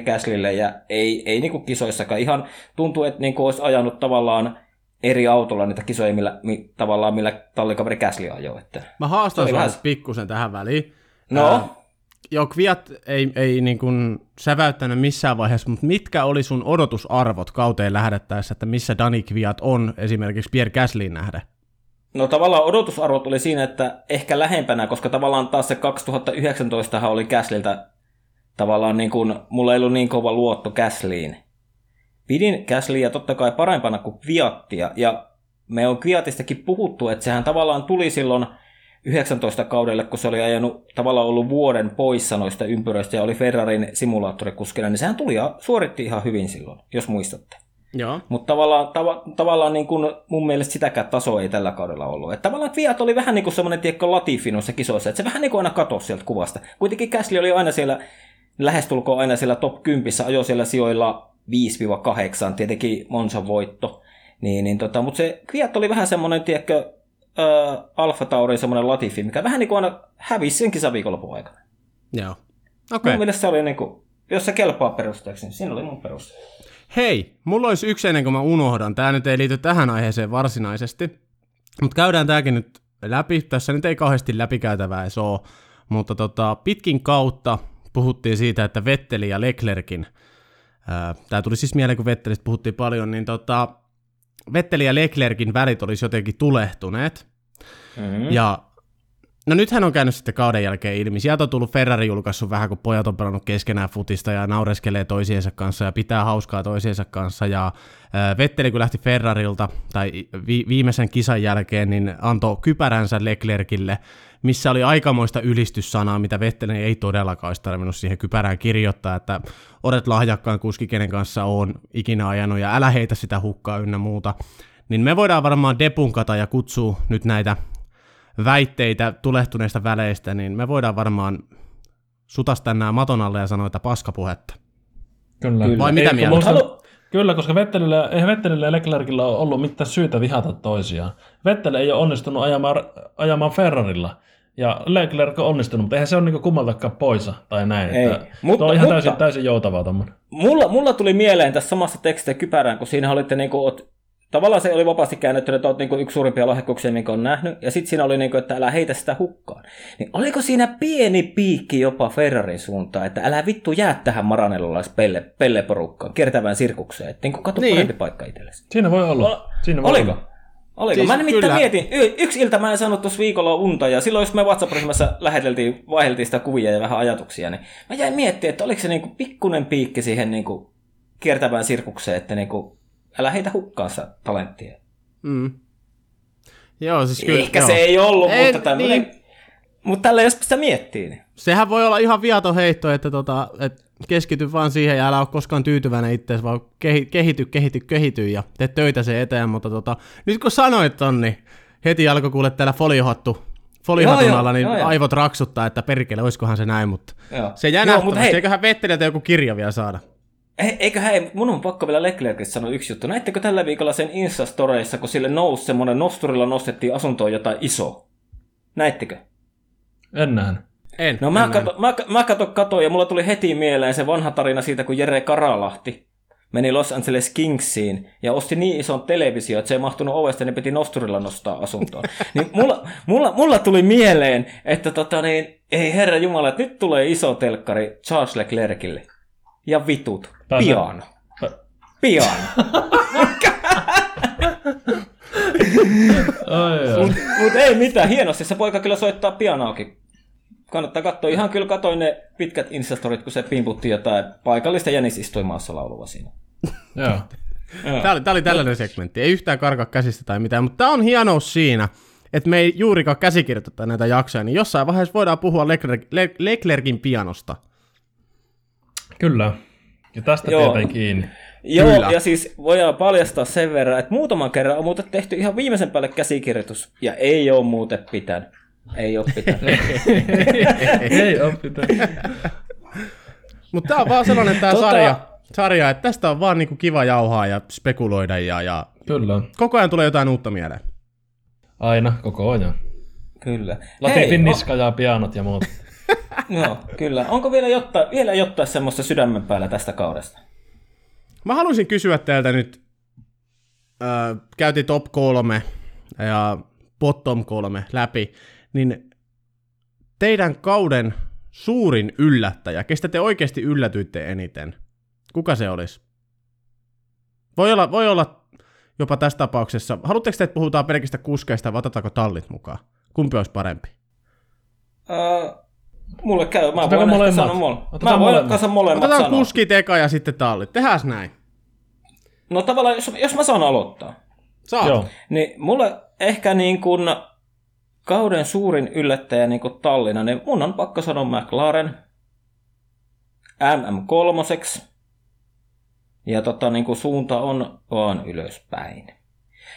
Speaker 3: 13-4 käslille ja ei, ei niinku kisoissakaan. Ihan tuntuu, että niinku olisi ajanut tavallaan eri autolla niitä kisoja, millä, mi, tavallaan millä tallikaveri Käsli ajoi. Että
Speaker 1: Mä haastan vähän... pikkusen tähän väliin.
Speaker 3: No? Ää,
Speaker 1: joo, Kviat ei, ei niin kuin säväyttänyt missään vaiheessa, mutta mitkä oli sun odotusarvot kauteen lähdettäessä, että missä Dani Kviat on esimerkiksi Pierre Gaslyyn nähdä?
Speaker 3: No tavallaan odotusarvot oli siinä, että ehkä lähempänä, koska tavallaan taas se 2019 oli Gaslyltä tavallaan niin kuin, mulla ei ollut niin kova luotto Gasliin. Pidin Gaslyä totta kai parempana kuin Kviattia, ja me on Kviatistakin puhuttu, että sehän tavallaan tuli silloin 19 kaudelle, kun se oli ajanut tavallaan ollut vuoden poissa noista ympyröistä ja oli Ferrarin simulaattorikuskina, niin sehän tuli ja suoritti ihan hyvin silloin, jos muistatte.
Speaker 1: Joo.
Speaker 3: Mutta tavallaan, tav- tavallaan niin kuin mun mielestä sitäkään tasoa ei tällä kaudella ollut. Että tavallaan Fiat oli vähän niin kuin semmoinen tiekko Latifi noissa kisoissa, että se vähän niin kuin aina katosi sieltä kuvasta. Kuitenkin Käsli oli aina siellä, lähestulkoon aina siellä top 10, ajo siellä sijoilla 5-8, tietenkin Monsan voitto. Niin, niin tota, mutta se Fiat oli vähän semmoinen, tiekko, äh, Alfa Taurin semmoinen Latifi, mikä vähän niin kuin aina hävisi sen kisaviikonlopun aikana.
Speaker 1: Joo. Okei. Okay.
Speaker 3: Mun mielestä se oli niin kuin, jos se kelpaa perusteeksi, niin siinä oli mun peruste.
Speaker 1: Hei, mulla olisi yksi ennen kuin mä unohdan. Tämä nyt ei liity tähän aiheeseen varsinaisesti, mutta käydään tämäkin nyt läpi. Tässä nyt ei kauheasti läpikäytävää edes ole, mutta tota, pitkin kautta puhuttiin siitä, että Vetteli ja Leclerkin, tämä tuli siis mieleen, kun Vettelistä puhuttiin paljon, niin tota, Vetteli ja Leclerkin välit olisi jotenkin tulehtuneet. Mm-hmm. Ja No nythän on käynyt sitten kauden jälkeen ilmi. Sieltä on tullut Ferrari julkaissut vähän, kun pojat on pelannut keskenään futista ja naureskelee toisiensa kanssa ja pitää hauskaa toisiensa kanssa. Ja Vetteli kun lähti Ferrarilta tai vi- viimeisen kisan jälkeen, niin antoi kypäränsä Leclercille, missä oli aikamoista ylistyssanaa, mitä Vetteli ei todellakaan olisi tarvinnut siihen kypärään kirjoittaa, että olet lahjakkaan kuski, kenen kanssa on ikinä ajanut ja älä heitä sitä hukkaa ynnä muuta. Niin me voidaan varmaan depunkata ja kutsua nyt näitä väitteitä tulehtuneista väleistä, niin me voidaan varmaan sutastaa nämä maton alle ja sanoa, että paskapuhetta.
Speaker 2: Kyllä.
Speaker 1: Vai mitä
Speaker 2: Ei,
Speaker 1: mieltä?
Speaker 3: Halu-
Speaker 2: Kyllä, koska Vettelillä, eihän Vettelillä ja Leclercillä ole ollut mitään syytä vihata toisiaan. Vettel ei ole onnistunut ajamaan, ajamaan Ferrarilla. Ja Leclerc on onnistunut, mutta eihän se ole niinku kummaltakaan poisa tai näin.
Speaker 3: Ei.
Speaker 2: Että
Speaker 3: Mutta-
Speaker 2: tuo on ihan
Speaker 3: mutta-
Speaker 2: täysin, täysin joutavaa tommonen.
Speaker 3: Mulla, mulla tuli mieleen tässä samassa tekstissä kypärään, kun siinä olitte niinku, ot, tavallaan se oli vapaasti käännetty, että olet niinku yksi suurimpia lahjakkuuksia, minkä on nähnyt, ja sitten siinä oli niinku, että älä heitä sitä hukkaan. Niin oliko siinä pieni piikki jopa Ferrarin suuntaan, että älä vittu jää tähän Maranellolais pelle, pelleporukkaan, kiertävään sirkukseen, että niinku katu
Speaker 1: Niin.
Speaker 3: parempi paikka itsellesi.
Speaker 2: Siinä voi olla.
Speaker 3: Ol-
Speaker 2: Siinä voi
Speaker 3: Oliko?
Speaker 2: olla.
Speaker 3: Oliko?
Speaker 1: Siis
Speaker 3: mä nimittäin
Speaker 1: kyllä.
Speaker 3: mietin, y- yksi ilta mä en saanut tuossa viikolla unta, ja silloin jos me WhatsApp-ryhmässä läheteltiin, vaihdeltiin sitä kuvia ja vähän ajatuksia, niin mä jäin miettimään, että oliko se niinku pikkunen piikki siihen niinku kiertävään sirkukseen, että niinku, älä heitä hukkaan sitä talenttia.
Speaker 1: Mm. Joo, siis kyllä.
Speaker 3: Ehkä
Speaker 1: joo.
Speaker 3: se ei ollut,
Speaker 1: Ei,
Speaker 3: mutta tämmöinen...
Speaker 1: niin.
Speaker 3: Mutta tällä jos sitä miettii, niin...
Speaker 1: Sehän voi olla ihan viaton heitto, että tota, et keskity vaan siihen ja älä ole koskaan tyytyväinen itseäsi, vaan kehi- kehity, kehity, kehity ja tee töitä sen eteen, mutta tota, nyt kun sanoit ton, niin heti alkoi kuule täällä foliohattu, foliohatun
Speaker 3: Joo, joo,
Speaker 1: alla, niin
Speaker 3: joo, joo.
Speaker 1: aivot raksuttaa, että perkele, olisikohan se näin, mutta
Speaker 3: Joo.
Speaker 1: se
Speaker 3: Joo,
Speaker 1: jänähtämässä,
Speaker 3: mutta hei,
Speaker 1: eiköhän Vetteliltä joku kirja vielä saada.
Speaker 3: Ei- Eiköhän, ei, mun on pakko vielä Leclercistä sanoa yksi juttu. Näittekö tällä viikolla sen Instastoreissa, kun sille nousi semmoinen nosturilla nostettiin asuntoon jotain iso? Näittekö?
Speaker 2: En nähnyt.
Speaker 1: En.
Speaker 3: No
Speaker 1: en
Speaker 3: mä,
Speaker 1: näin.
Speaker 3: kato, mä, mä kato, katoin ja mulla tuli heti mieleen se vanha tarina siitä, kun Jere Karalahti meni Los Angeles Kingsiin ja osti niin ison televisio, että se ei mahtunut ovesta, niin piti nosturilla nostaa asuntoon. [LAUGHS] niin mulla, mulla, mulla tuli mieleen, että tota niin, ei herra Jumala, että nyt tulee iso telkkari Charles Leclercille. Ja vitut.
Speaker 2: Pääsee-
Speaker 3: Piano.
Speaker 2: Pä-
Speaker 3: Piano. [LAUGHS]
Speaker 2: Ai, ai.
Speaker 3: Mutta mut ei mitään, hienosti se poika kyllä soittaa pianoakin. Kannattaa katsoa. Ihan kyllä katoin ne pitkät instastorit, kun se pimputti jotain paikallista jänisistuimaassa laulua siinä.
Speaker 2: Joo.
Speaker 1: Tämä oli, tää oli tällainen segmentti, ei yhtään karkaa käsistä tai mitään, mutta tämä on hienous siinä, että me ei juurikaan käsikirjoiteta näitä jaksoja, niin jossain vaiheessa voidaan puhua Leclerc, Le- Leclercin pianosta.
Speaker 2: Kyllä. Ja tästä
Speaker 3: Joo.
Speaker 2: pidetään kiinni.
Speaker 3: Joo,
Speaker 1: Kyllä.
Speaker 3: ja siis voidaan paljastaa sen verran, että muutaman kerran on muuten tehty ihan viimeisen päälle käsikirjoitus, ja ei ole muuten pitänyt. Ei ole pitänyt. [LAUGHS]
Speaker 2: Ei ole pitänyt.
Speaker 1: Mutta tämä on vaan sellainen tämä
Speaker 3: Tota-
Speaker 1: sarja, sarja, että tästä on vaan niinku kiva jauhaa ja spekuloida ja, ja
Speaker 2: Kyllä.
Speaker 1: koko ajan tulee jotain uutta mieleen.
Speaker 2: Aina, koko ajan.
Speaker 3: kyllä.
Speaker 2: Latifin niska ja pianot ja muut. [LAUGHS]
Speaker 3: joo, kyllä. Onko vielä jotain, vielä jotain semmoista sydämen päällä tästä kaudesta?
Speaker 1: Mä haluaisin kysyä teiltä nyt, äh, käytiin top kolme ja bottom kolme läpi, niin teidän kauden suurin yllättäjä, kestä te oikeasti yllätyitte eniten, kuka se olisi? Voi olla, voi olla jopa tässä tapauksessa, haluatteko te, että puhutaan pelkistä kuskeista vai otetaanko tallit mukaan? Kumpi olisi parempi?
Speaker 3: Uh, mulle käy. Mä
Speaker 2: Otetaanko
Speaker 3: voin ehkä
Speaker 2: molemmat?
Speaker 3: sanoa molemmat.
Speaker 2: Otetaan
Speaker 3: Mä voin
Speaker 2: molemmat.
Speaker 3: kanssa molemmat
Speaker 1: Otetaan
Speaker 3: sanoa.
Speaker 1: kuskit eka ja sitten tallit. Tehdään näin.
Speaker 3: No tavallaan, jos, jos mä saan aloittaa,
Speaker 1: Saat.
Speaker 2: Joo.
Speaker 3: niin mulle ehkä niin kuin kauden suurin yllättäjä niin kuin Tallinna, niin mun on pakko sanoa McLaren MM3. Ja tota, niin kuin suunta on vaan ylöspäin.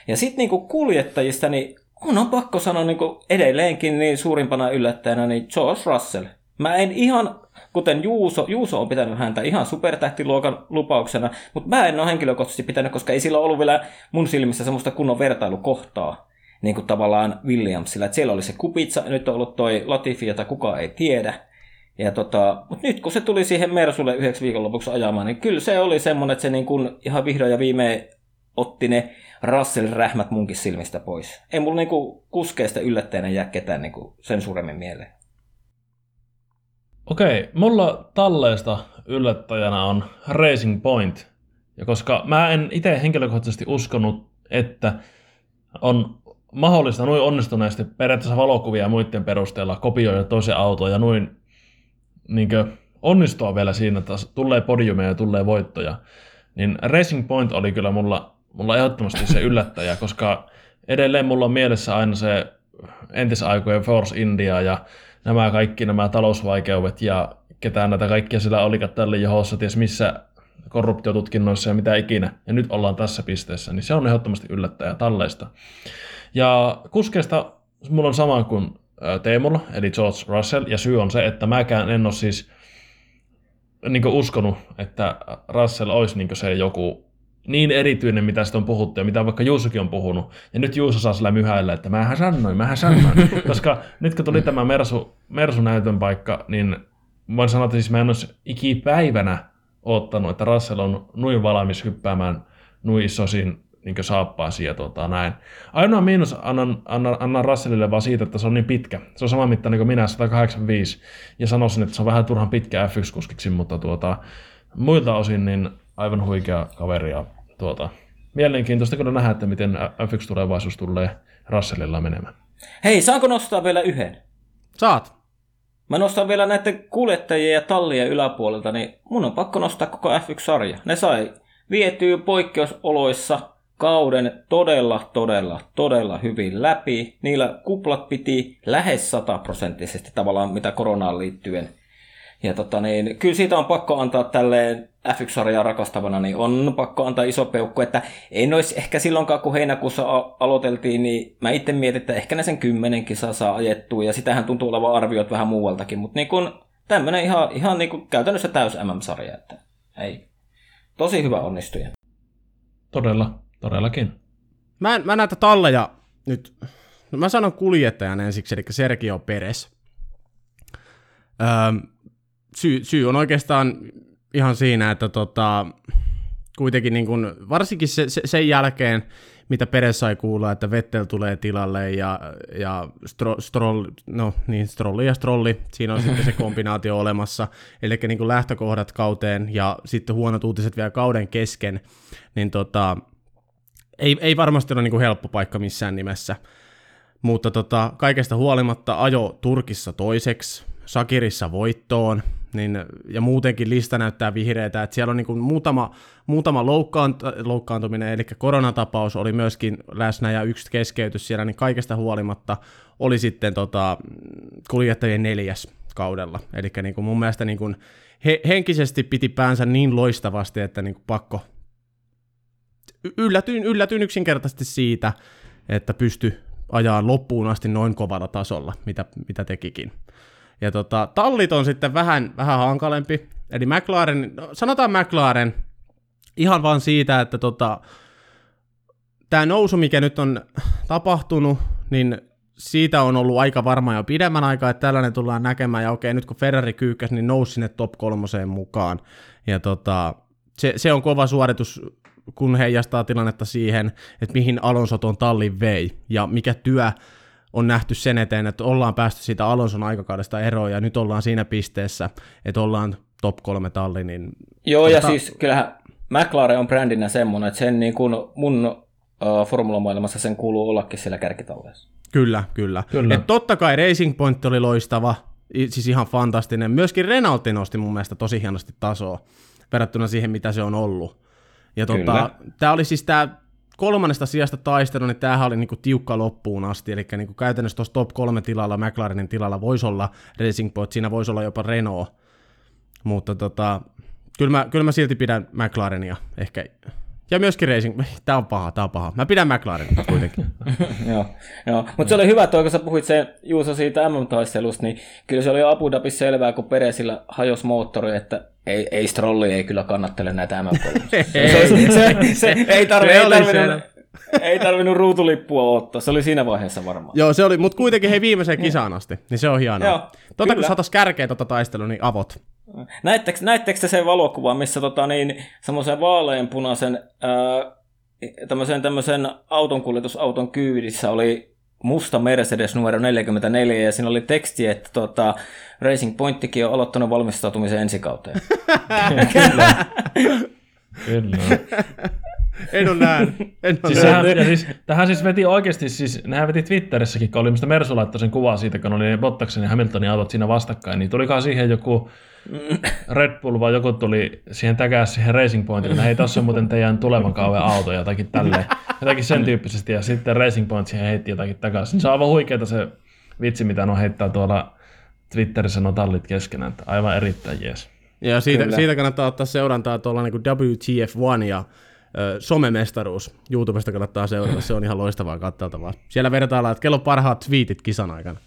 Speaker 3: Ja sitten niin kuin kuljettajista, niin mun on pakko sanoa niin kuin edelleenkin niin suurimpana yllättäjänä niin George Russell. Mä en ihan, kuten Juuso, Juuso on pitänyt häntä ihan supertähtiluokan lupauksena, mutta mä en ole henkilökohtaisesti pitänyt, koska ei sillä ollut vielä mun silmissä semmoista kunnon vertailukohtaa niin kuin tavallaan Williamsilla. Et siellä oli se Kupitsa, nyt on ollut toi Latifi, jota kukaan ei tiedä. Ja tota, mutta nyt kun se tuli siihen Mersulle yhdeksi viikonlopuksi ajamaan, niin kyllä se oli semmoinen, että se niin kuin ihan vihdoin ja viimein otti ne Russellin rähmät munkin silmistä pois. Ei mulla niinku kuskeista yllättäjänä jää ketään niinku sen suuremmin mieleen.
Speaker 2: Okei, mulla talleesta yllättäjänä on Racing Point. Ja koska mä en itse henkilökohtaisesti uskonut, että on mahdollista noin onnistuneesti periaatteessa valokuvia muiden perusteella kopioida toisen auton ja noin niin onnistua vielä siinä, että tulee podiumeja ja tulee voittoja, niin Racing Point oli kyllä mulla, mulla ehdottomasti se yllättäjä, koska edelleen mulla on mielessä aina se entisaikojen Force India ja nämä kaikki nämä talousvaikeudet ja ketään näitä kaikkia sillä oli tälle johossa, ties missä korruptiotutkinnoissa ja mitä ikinä, ja nyt ollaan tässä pisteessä, niin se on ehdottomasti yllättäjä talleista. Ja kuskeista mulla on sama kuin Teemulla, eli George Russell, ja syy on se, että mäkään en ole siis niin uskonut, että Russell olisi niin se joku niin erityinen, mitä sitä on puhuttu ja mitä vaikka Juusokin on puhunut. Ja nyt Juuso saa sillä myhäillä, että mähän sanoin, mähän sanoin. [LAUGHS] Koska nyt kun tuli tämä Mersu, Mersu-näytön paikka, niin voin sanoa, että siis mä en olisi ikipäivänä ottanut, että Russell on noin valmis hyppäämään noin isoisiin niin saappaisiin ja tota, näin. Ainoa miinus annan, annan, annan Russellille vaan siitä, että se on niin pitkä. Se on sama mitta niin kuin minä, 185, ja sanoisin, että se on vähän turhan pitkä F1-kuskiksi, mutta tuota, muilta osin niin aivan huikea kaveri ja tuota, mielenkiintoista kyllä nähdä, että miten F1-tulevaisuus tulee Russellilla menemään.
Speaker 3: Hei, saanko nostaa vielä yhden?
Speaker 1: Saat.
Speaker 3: Mä nostan vielä näiden kuljettajien ja tallien yläpuolelta, niin mun on pakko nostaa koko F1-sarja. Ne sai vietyä poikkeusoloissa kauden todella, todella, todella hyvin läpi. Niillä kuplat piti lähes sataprosenttisesti tavallaan mitä koronaan liittyen. Ja tota niin, kyllä siitä on pakko antaa tälleen F1-sarjaa rakastavana, niin on pakko antaa iso peukku, että en olisi ehkä silloinkaan, kun heinäkuussa aloiteltiin, niin mä itse mietin, että ehkä ne sen kymmenen kisaa saa ajettua, ja sitähän tuntuu olevan arviot vähän muualtakin, mutta niin kun, tämmöinen ihan, ihan niin kuin käytännössä täys MM-sarja, että ei. Tosi hyvä onnistuja.
Speaker 2: Todella, todellakin.
Speaker 1: Mä, mä näitä talleja nyt, no mä sanon kuljettajan ensiksi, eli Sergio Peres. Öö, syy, syy on oikeastaan ihan siinä, että tota, kuitenkin niin kun, varsinkin se, se, sen jälkeen, mitä Peres sai kuulla, että Vettel tulee tilalle ja, ja stro, Stroll, no niin, Strolli ja Strolli, siinä on sitten se [LAUGHS] kombinaatio olemassa, eli niin kuin lähtökohdat kauteen ja sitten huonot uutiset vielä kauden kesken, niin tota, ei, ei varmasti ole niin kuin helppo paikka missään nimessä. Mutta tota, kaikesta huolimatta ajo Turkissa toiseksi, Sakirissa voittoon, niin, ja muutenkin lista näyttää vihreitä, että siellä on niin kuin muutama, muutama loukkaant, loukkaantuminen, eli koronatapaus oli myöskin läsnä ja yksi keskeytys siellä, niin kaikesta huolimatta oli sitten tota, kuljettajien neljäs kaudella. Eli niin kuin mun mielestä niin kuin he, henkisesti piti päänsä niin loistavasti, että niin kuin pakko yllätyin, yllätyin yksinkertaisesti siitä, että pysty ajaa loppuun asti noin kovalla tasolla, mitä, mitä tekikin. Ja tota, tallit on sitten vähän, vähän hankalempi. Eli McLaren, no, sanotaan McLaren, ihan vaan siitä, että tota, tämä nousu, mikä nyt on tapahtunut, niin siitä on ollut aika varma jo pidemmän aikaa, että tällainen tullaan näkemään, ja okei, nyt kun Ferrari kyykkäsi, niin nousi sinne top kolmoseen mukaan, ja tota, se, se on kova suoritus, kun heijastaa tilannetta siihen, että mihin Alonso on tallin vei, ja mikä työ on nähty sen eteen, että ollaan päästy siitä Alonson aikakaudesta eroon ja nyt ollaan siinä pisteessä, että ollaan top kolme talli. Niin
Speaker 3: Joo, ja siis kyllähän McLaren on brändinä semmoinen, että sen niin kuin mun uh, formulomaailmassa sen kuuluu ollakin siellä kärkitalleessa.
Speaker 1: Kyllä, kyllä. kyllä. Et totta kai Racing Point oli loistava, siis ihan fantastinen. Myöskin Renault nosti mun mielestä tosi hienosti tasoa verrattuna siihen, mitä se on ollut. Ja tota, tämä oli siis tämä kolmannesta sijasta taistelu, niin tämähän oli niinku tiukka loppuun asti, eli niinku käytännössä tuossa top kolme tilalla, McLarenin tilalla voisi olla Racing Point, siinä voisi olla jopa Renault, mutta tota, kyllä mä, kyllä mä silti pidän McLarenia ehkä, ja myöskin Racing, [LAUGHS] tää on paha, tää on paha. Mä pidän McLaren kuitenkin. [LAUGHS]
Speaker 3: joo, joo. mutta se oli hyvä, että kun sä puhuit sen Juuso siitä MM-taistelusta, niin kyllä se oli Abu Dhabi selvää, kun Peresillä hajos moottori, että ei, ei Strolli ei kyllä kannattele näitä mm [LAUGHS] se, se, se, se, ei, tarvi, se ei, tarvinnut, ei tarvinnut ruutulippua ottaa, se oli siinä vaiheessa varmaan.
Speaker 1: Joo, se oli, mutta kuitenkin hei viimeiseen kisaan asti, niin se on hienoa. Joo, tota, kun saatais kärkeä tota taistelua, niin avot.
Speaker 3: Näettekö, näettekö te sen valokuvan, missä tota, niin, semmoisen vaaleanpunaisen ää, tämmöisen, tämmöisen autonkuljetusauton kyydissä oli musta Mercedes numero 44 ja siinä oli teksti, että tota, Racing Pointtikin on aloittanut valmistautumisen ensi kauteen. [LAUGHS]
Speaker 2: Kyllä. Kyllä.
Speaker 1: En ole nähnyt. En ole
Speaker 2: Siis
Speaker 1: nähnyt.
Speaker 2: sehän, siis, tähän siis veti oikeasti, siis nehän veti Twitterissäkin, kun oli mistä Mersu laittoi sen kuvaa siitä, kun oli ne Bottaksen ja Hamiltonin autot siinä vastakkain, niin tulikohan siihen joku Red Bull vai joku tuli siihen täkää siihen Racing Pointille, että hei, tässä on muuten teidän tulevan kauden auto ja jotakin tälleen, jotakin sen tyyppisesti, ja sitten Racing Point siihen heitti jotakin takaisin. Se on aivan huikeeta se vitsi, mitä ne heittää tuolla Twitterissä nuo tallit keskenään, että aivan erittäin jees.
Speaker 1: Ja siitä,
Speaker 3: Kyllä.
Speaker 1: siitä kannattaa ottaa seurantaa tuolla niin WTF1 ja somemestaruus. YouTubesta kannattaa seurata, se on ihan loistavaa katseltavaa. Siellä vertaillaan, että kello parhaat tweetit kisan aikana.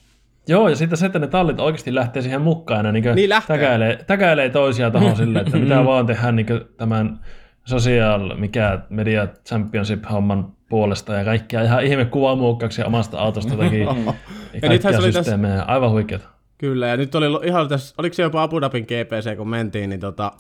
Speaker 2: Joo, ja sitten se, että ne tallit oikeasti lähtee siihen mukaan ja niin
Speaker 1: Niin
Speaker 2: täkäilee, täkäilee toisia tuohon silleen, että mitä vaan tehdään niin tämän social, mikä media championship-homman puolesta ja kaikkia ihan ihme kuvamuokkauksia omasta autosta jotakin. [LAUGHS] ja
Speaker 1: nythän
Speaker 2: kaikkia
Speaker 1: se oli tässä-
Speaker 2: systeemejä, aivan huikeeta.
Speaker 1: Kyllä, ja nyt oli ihan tässä, oliko se jopa Abu Dhabin GPC, kun mentiin, niin tota,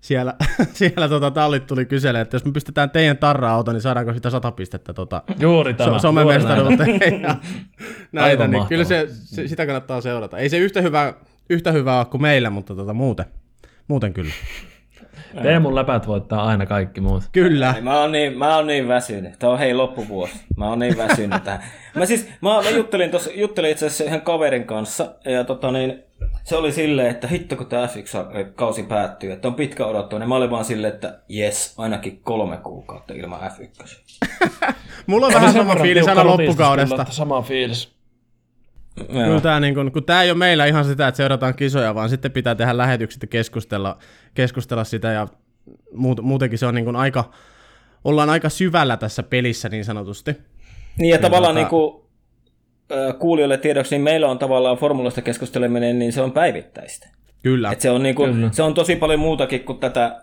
Speaker 1: siellä, [LAUGHS] siellä tota, tallit tuli kyselemään, että jos me pistetään teidän tarra-auto, niin saadaanko sitä 100 pistettä tota,
Speaker 2: Juuri tämä.
Speaker 1: so, somemestaruuteen ja [LAUGHS] näitä,
Speaker 2: Aivan
Speaker 1: niin kyllä
Speaker 2: mahtavaa.
Speaker 1: se, se, sitä kannattaa seurata. Ei se yhtä hyvää, yhtä hyvää ole kuin meillä, mutta tota, muuten, muuten kyllä. [LAUGHS]
Speaker 2: Teemun läpät voittaa aina kaikki muut.
Speaker 1: Kyllä.
Speaker 3: Ei, Mä oon niin, mä oon niin väsynyt. Tää on hei loppuvuosi. Mä oon niin väsynyt tähän. Mä siis, mä, mä juttelin, tossa, juttelin itse asiassa yhden kaverin kanssa, ja tota niin, se oli silleen, että hitto kun tää F1-kausi päättyy, että on pitkä odottua, niin mä olin vaan silleen, että jes, ainakin kolme kuukautta ilman F1. [LAUGHS]
Speaker 1: Mulla on vähän sama fiilis aina loppukaudesta.
Speaker 2: Sama fiilis.
Speaker 1: Kyllä tämä, niin kun, kun tämä ei ole meillä ihan sitä, että seurataan kisoja, vaan sitten pitää tehdä lähetykset ja keskustella, keskustella sitä ja muut, muutenkin se on niin kuin aika, ollaan aika syvällä tässä pelissä niin sanotusti.
Speaker 3: Niin ja tavallaan
Speaker 1: tota-
Speaker 3: niin kuin, kuulijoille tiedoksi, niin meillä on tavallaan formulasta keskusteleminen, niin se on päivittäistä.
Speaker 1: Kyllä.
Speaker 3: Et se, on niinku,
Speaker 2: Kyllä.
Speaker 3: se on tosi paljon muutakin kuin tätä,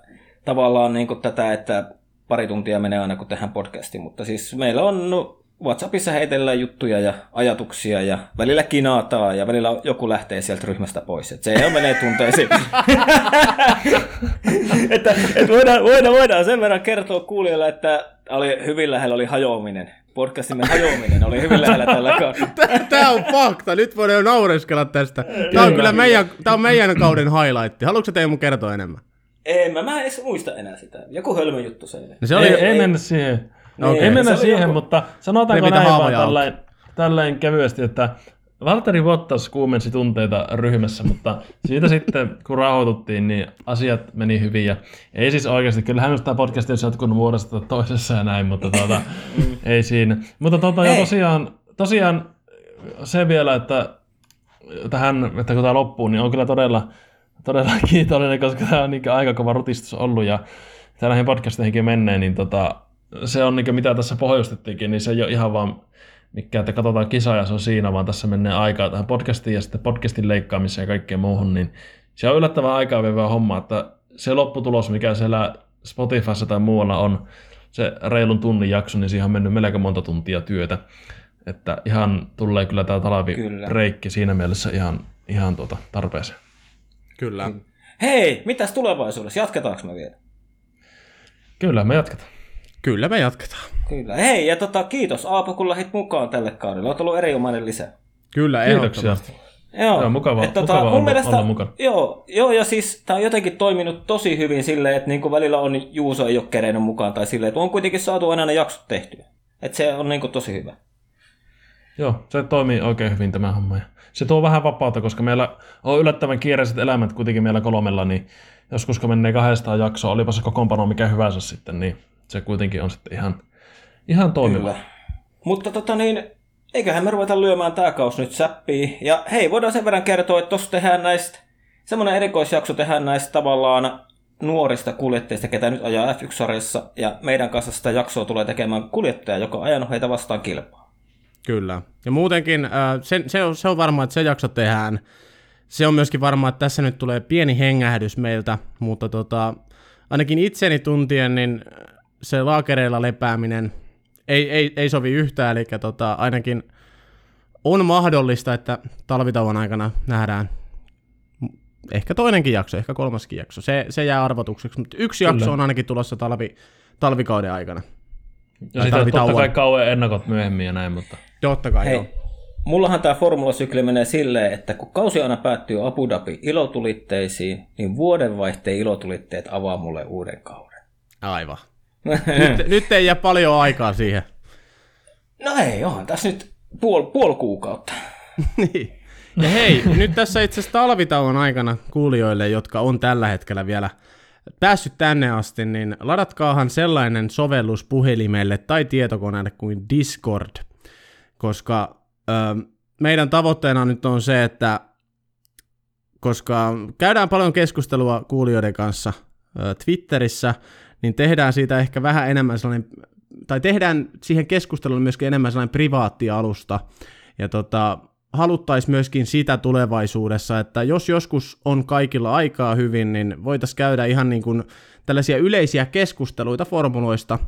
Speaker 3: tavallaan niinku tätä, että pari tuntia menee aina kun tehdään podcastia, mutta siis meillä on no, WhatsAppissa heitellään juttuja ja ajatuksia ja välillä kinaataa ja välillä joku lähtee sieltä ryhmästä pois. Et se on menee tunteisiin. [LAUGHS] että, et voidaan, voidaan, voidaan sen verran kertoa kuulijoille, että oli hyvin lähellä oli hajoaminen. Podcastimme hajoaminen oli hyvin lähellä tällä [LAUGHS] kaudella.
Speaker 1: Tämä on fakta, nyt voidaan jo naureskella tästä. Tämä on kyllä meidän, tämä on meidän kauden highlight. Haluatko Teemu kertoa enemmän?
Speaker 3: En mä, mä en edes muista enää sitä. Joku hölmö juttu se oli.
Speaker 1: No se oli,
Speaker 2: Ei, ei mennä siihen.
Speaker 3: Okei.
Speaker 2: Ei mennä siihen,
Speaker 3: joku-
Speaker 2: mutta sanotaanko
Speaker 1: Revitä
Speaker 2: näin vaan tällain, tällain kevyesti, että Valtteri Bottas kuumensi tunteita ryhmässä, mutta siitä sitten kun rauhoituttiin, niin asiat meni hyvin. Ja ei siis oikeasti, kyllähän tämä podcast olisi jatkunut vuodesta toisessa ja näin, mutta tuota, ei siinä. Mutta tuota,
Speaker 3: Hei.
Speaker 2: tosiaan, tosiaan se vielä, että tähän, että kun tämä loppuu, niin on kyllä todella, todella [LAUGHS] kiitollinen, koska tämä on niin aika kova rutistus ollut ja tämä näihin podcasteihinkin menee, niin tota, se on niin mitä tässä pohjustettiinkin, niin se ei ole ihan vaan mikä, että katsotaan kisaa ja se on siinä, vaan tässä menee aikaa tähän podcastiin ja sitten podcastin leikkaamiseen ja kaikkeen muuhun, niin se on yllättävän aikaa vievää homma, että se lopputulos, mikä siellä Spotifyssa tai muualla on, se reilun tunnin jakso, niin siihen on mennyt melko monta tuntia työtä. Että ihan tulee kyllä tämä
Speaker 3: Kyllä.
Speaker 2: talvibreikki siinä mielessä ihan, ihan tuota tarpeeseen.
Speaker 1: Kyllä.
Speaker 3: Hei, mitäs tulevaisuudessa? Jatketaanko me vielä?
Speaker 2: Kyllä, me jatketaan.
Speaker 1: Kyllä me jatketaan.
Speaker 3: Kyllä. Hei, ja tota, kiitos Aapo, kun lähdit mukaan tälle kaudelle. Olet ollut erinomainen lisä.
Speaker 1: Kyllä,
Speaker 2: Kiitoksia.
Speaker 1: ehdottomasti.
Speaker 3: Joo,
Speaker 2: Joo, mukava-
Speaker 3: Et
Speaker 2: mukava
Speaker 3: mun
Speaker 2: olla-
Speaker 3: mielestä,
Speaker 2: olla mukana.
Speaker 3: Joo, joo, ja siis tämä on jotenkin toiminut tosi hyvin silleen, että niinku välillä on Juuso ei ole kerennyt mukaan, tai silleen, että on kuitenkin saatu aina ne jaksot tehtyä. Että se on niinku tosi hyvä.
Speaker 2: Joo, se toimii oikein hyvin tämä homma. Ja se tuo vähän vapautta, koska meillä on yllättävän kiireiset elämät kuitenkin meillä kolmella, niin joskus kun menee kahdestaan jaksoa, olipa se kokoonpano mikä hyvänsä sitten, niin se kuitenkin on sitten ihan, ihan toimiva.
Speaker 3: Kyllä. Mutta tota niin, eiköhän me ruveta lyömään tää kaus nyt säppiin. Ja hei, voidaan sen verran kertoa, että tossa tehdään näistä, semmoinen erikoisjakso tehdään näistä tavallaan nuorista kuljettajista, ketä nyt ajaa F1-sarjassa, ja meidän kanssa sitä jaksoa tulee tekemään kuljettaja, joka on ajanut heitä vastaan kilpaa.
Speaker 1: Kyllä. Ja muutenkin äh, se, se, on, se on varmaa, että se jakso tehdään. Se on myöskin varmaa, että tässä nyt tulee pieni hengähdys meiltä, mutta tota, ainakin itseni tuntien, niin se laakereilla lepääminen ei, ei, ei sovi yhtään, eli tota, ainakin on mahdollista, että talvitauon aikana nähdään ehkä toinenkin jakso, ehkä kolmaskin jakso. Se, se jää arvotukseksi, mutta yksi jakso
Speaker 2: Kyllä.
Speaker 1: on ainakin tulossa talvi, talvikauden aikana.
Speaker 2: Ja sitten totta kai kauan ennakot myöhemmin ja näin, mutta
Speaker 1: Totta kai, joo.
Speaker 3: Hei, mullahan tämä formulasykli menee silleen, että kun kausi aina päättyy Abu Dhabi ilotulitteisiin, niin vuodenvaihteen ilotulitteet avaa mulle uuden kauden.
Speaker 1: Aivan. Nyt, nyt ei jää paljon aikaa siihen.
Speaker 3: No ei, onhan tässä nyt puol, puol kuukautta. [LAUGHS]
Speaker 1: niin. Ja hei, nyt tässä itse asiassa talvitauon aikana kuulijoille, jotka on tällä hetkellä vielä päässyt tänne asti, niin ladatkaahan sellainen sovellus puhelimelle tai tietokoneelle kuin Discord, koska ö, meidän tavoitteena nyt on se, että koska käydään paljon keskustelua kuulijoiden kanssa ö, Twitterissä, niin tehdään siitä ehkä vähän enemmän sellainen, tai tehdään siihen keskusteluun myöskin enemmän sellainen privaatti alusta, ja tota, haluttaisiin myöskin sitä tulevaisuudessa, että jos joskus on kaikilla aikaa hyvin, niin voitaisiin käydä ihan niin kuin tällaisia yleisiä keskusteluita formuloista,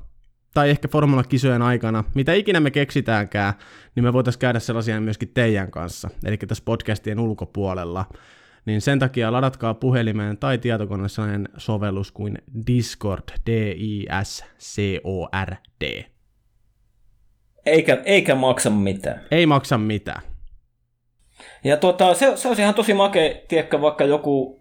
Speaker 1: tai ehkä formulakisojen aikana, mitä ikinä me keksitäänkään, niin me voitaisiin käydä sellaisia myöskin teidän kanssa, eli tässä podcastien ulkopuolella. Niin sen takia ladatkaa puhelimeen tai tietokoneelle sellainen sovellus kuin Discord, D-I-S-C-O-R-D.
Speaker 3: Eikä, eikä maksa mitään.
Speaker 1: Ei maksa mitään.
Speaker 3: Ja tuota, se, se olisi ihan tosi makea, tiedätkö, vaikka joku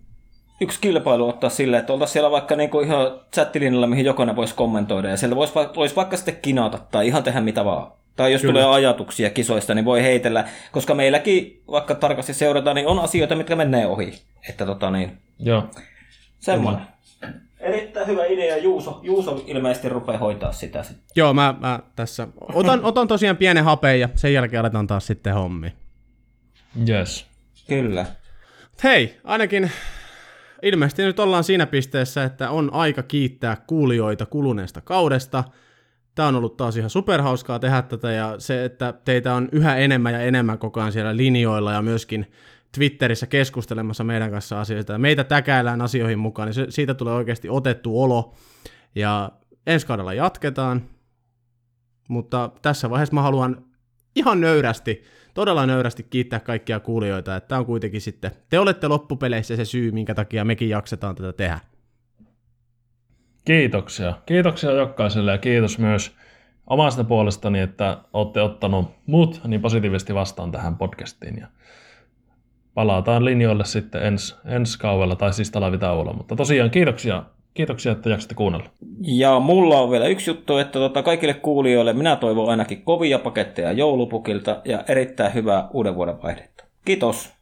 Speaker 3: yksi kilpailu ottaa silleen, että oltaisiin siellä vaikka niinku ihan chattilinjalla, mihin jokainen voisi kommentoida, ja siellä voisi, voisi vaikka sitten kinata tai ihan tehdä mitä vaan. Tai jos Kyllä. tulee ajatuksia kisoista, niin voi heitellä, koska meilläkin, vaikka tarkasti seurataan, niin on asioita, mitkä menee ohi. Että tota niin,
Speaker 2: Joo.
Speaker 3: semmoinen. Erittäin hyvä idea. Juuso, Juuso ilmeisesti rupeaa hoitaa sitä sitten.
Speaker 1: Joo, mä, mä tässä otan, otan tosiaan pienen hapeen ja sen jälkeen aletaan taas sitten hommi.
Speaker 2: Yes.
Speaker 3: Kyllä.
Speaker 1: Hei, ainakin ilmeisesti nyt ollaan siinä pisteessä, että on aika kiittää kuulijoita kuluneesta kaudesta. Tämä on ollut taas ihan superhauskaa tehdä tätä ja se, että teitä on yhä enemmän ja enemmän koko ajan siellä linjoilla ja myöskin Twitterissä keskustelemassa meidän kanssa asioista. Ja meitä täkäillään asioihin mukaan, niin se, siitä tulee oikeasti otettu olo. Ja ensi kaudella jatketaan, mutta tässä vaiheessa mä haluan ihan nöyrästi, todella nöyrästi kiittää kaikkia kuulijoita, että tämä on kuitenkin sitten, te olette loppupeleissä se syy, minkä takia mekin jaksetaan tätä tehdä.
Speaker 2: Kiitoksia. Kiitoksia jokaiselle ja kiitos myös omasta puolestani, että olette ottanut mut niin positiivisesti vastaan tähän podcastiin. Ja palataan linjoille sitten ensi, ensi kaudella tai siis talavitauolla. Mutta tosiaan kiitoksia, kiitoksia, että jaksatte kuunnella.
Speaker 3: Ja mulla on vielä yksi juttu, että tota, kaikille kuulijoille minä toivon ainakin kovia paketteja joulupukilta ja erittäin hyvää uuden vuoden vaihdetta. Kiitos.